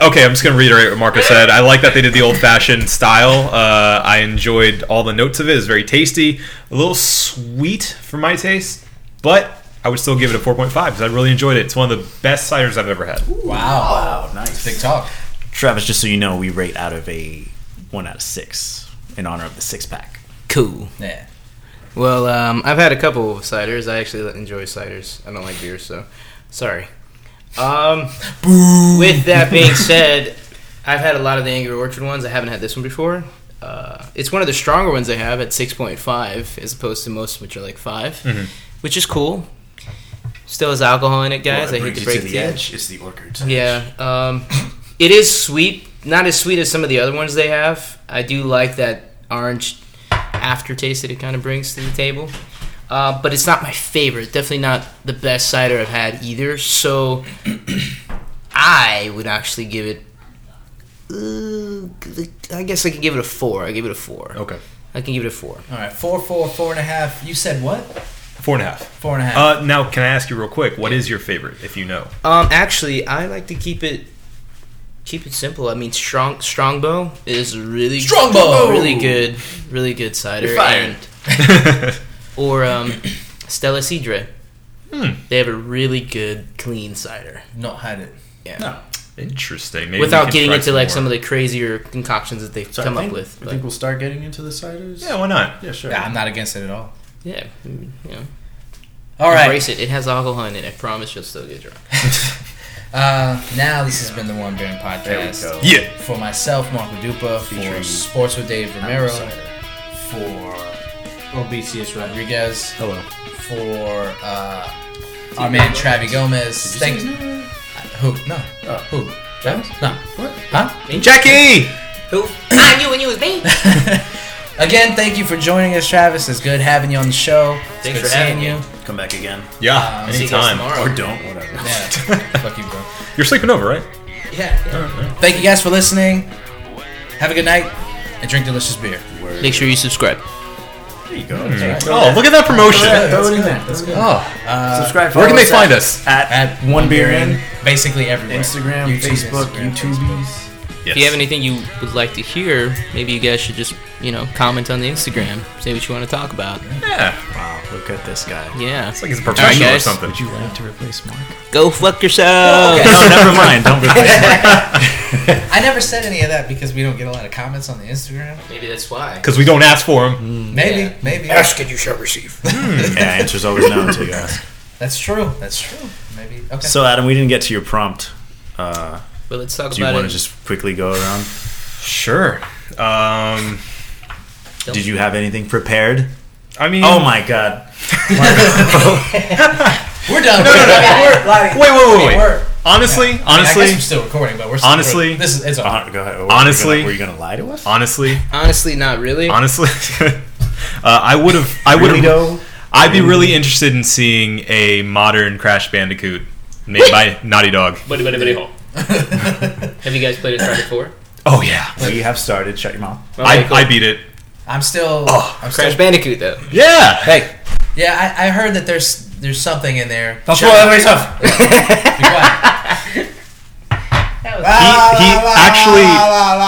okay, I'm just gonna reiterate what Marco said. I like that they did the old-fashioned style. Uh, I enjoyed all the notes of it. It's very tasty, a little sweet for my taste, but I would still give it a 4.5 because I really enjoyed it. It's one of the best ciders I've ever had. Wow. Wow, nice. Big talk. Travis, just so you know, we rate out of a one out of six in honor of the six pack. Cool. Yeah. Well, um, I've had a couple of ciders. I actually enjoy ciders. I don't like beer, so sorry. Um, with that being said, I've had a lot of the Angry Orchard ones. I haven't had this one before. Uh, it's one of the stronger ones they have at 6.5, as opposed to most which are like 5, which is cool. Still has alcohol in it, guys. Well, it I hate to break to it the to edge. It's the orchard. Yeah, um, it is sweet. Not as sweet as some of the other ones they have. I do like that orange aftertaste that it kind of brings to the table. Uh, but it's not my favorite. Definitely not the best cider I've had either. So I would actually give it. Uh, I guess I could give it a four. I give it a four. Okay, I can give it a four. All right. Four, four, four and a half. You said what? Four and a half. Four and a half. Uh, now, can I ask you real quick? What is your favorite, if you know? Um, actually, I like to keep it keep it simple. I mean, strong Strongbow is really Strongbow! really good, really good cider. You're fired. And, or um, Stella Cidre. Hmm. They have a really good clean cider. Not had it. Yeah. No. Interesting. Maybe Without getting try into like more. some of the crazier concoctions that they've So come think, up with. I think we'll start getting into the ciders. Yeah, why not? Yeah, sure. Yeah, I'm not against it at all. Yeah, you know, All right. embrace it. It has alcohol in it. I promise you'll still get drunk. Uh, now this has been the One Beer In There we podcast. go. Yeah. For myself, Marco Dupa, for Sports with Dave Romero, for Obesius Rodriguez, Hello. for uh, our man Travi Gomez. Did Thank you say his name? who? No. Oh. Who? Travis? No. What? Huh? Jackie! who? I knew when you was me. Again, thank you for joining us, Travis. It's good having you on the show. It's Thanks good for having seeing me. you. Come back again. Yeah, um, See you guys anytime. Or don't, whatever. Yeah. Fuck you, bro. You're sleeping over, right? Yeah. yeah. Thank you guys for listening. Have a good night. and drink delicious beer. Make sure you subscribe. There you go. Oh, look at that promotion. Throw it in there. That's good. Oh, uh, Subscribe. where can they find at- us? At, At One Beer In. basically everywhere. Instagram, YouTube, Facebook, Instagram, YouTubies. Yes. If you have anything you would like to hear, maybe you guys should just, you know, comment on the Instagram. Say what you want to talk about. Yeah, Wow, look at this guy. Yeah. it's like he's a professional or something. Would you like to replace Mark? Go fuck yourself. no, never mind. Don't replace Mark. I never said any of that because we don't get a lot of comments on the Instagram. Maybe that's why. Because we don't ask for him. Maybe, Yeah. maybe. and you shall receive. yeah, answer's always no until you ask. That's true. That's true. Maybe. Okay. So, Adam, we didn't get to your prompt. Uh, But let's talk about it. do you want to just quickly go around? Sure. Um, Did you have anything prepared? I mean, Oh my god. we're done. No, no, no. We're, wait, wait, wait, wait. we're, Honestly, I, mean, I honestly, guess we're still recording, but we're still, Honestly- we're, this is it's Uh, go ahead. Were you Honestly- gonna- were you gonna lie to us? honestly, Honestly, not really. honestly, uh, I would have. I would have. though? I'd be really interested in seeing a modern Crash Bandicoot made by Naughty Dog. Buddy, buddy, buddy, hole. Have you guys played Uncharted 4? Oh yeah, We have started. Shut your mouth. I, cool. I beat it. I'm still. Oh, I'm still. Crash Bandicoot, though. Yeah. Hey, Yeah, I, I heard that there's there's something in there. don't spoil everybody's stuff. He, he actually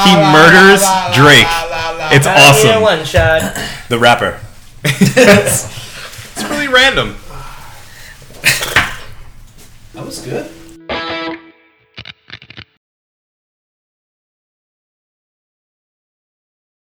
he murders Drake. It's awesome. one shot. The rapper. It's really random. That was good.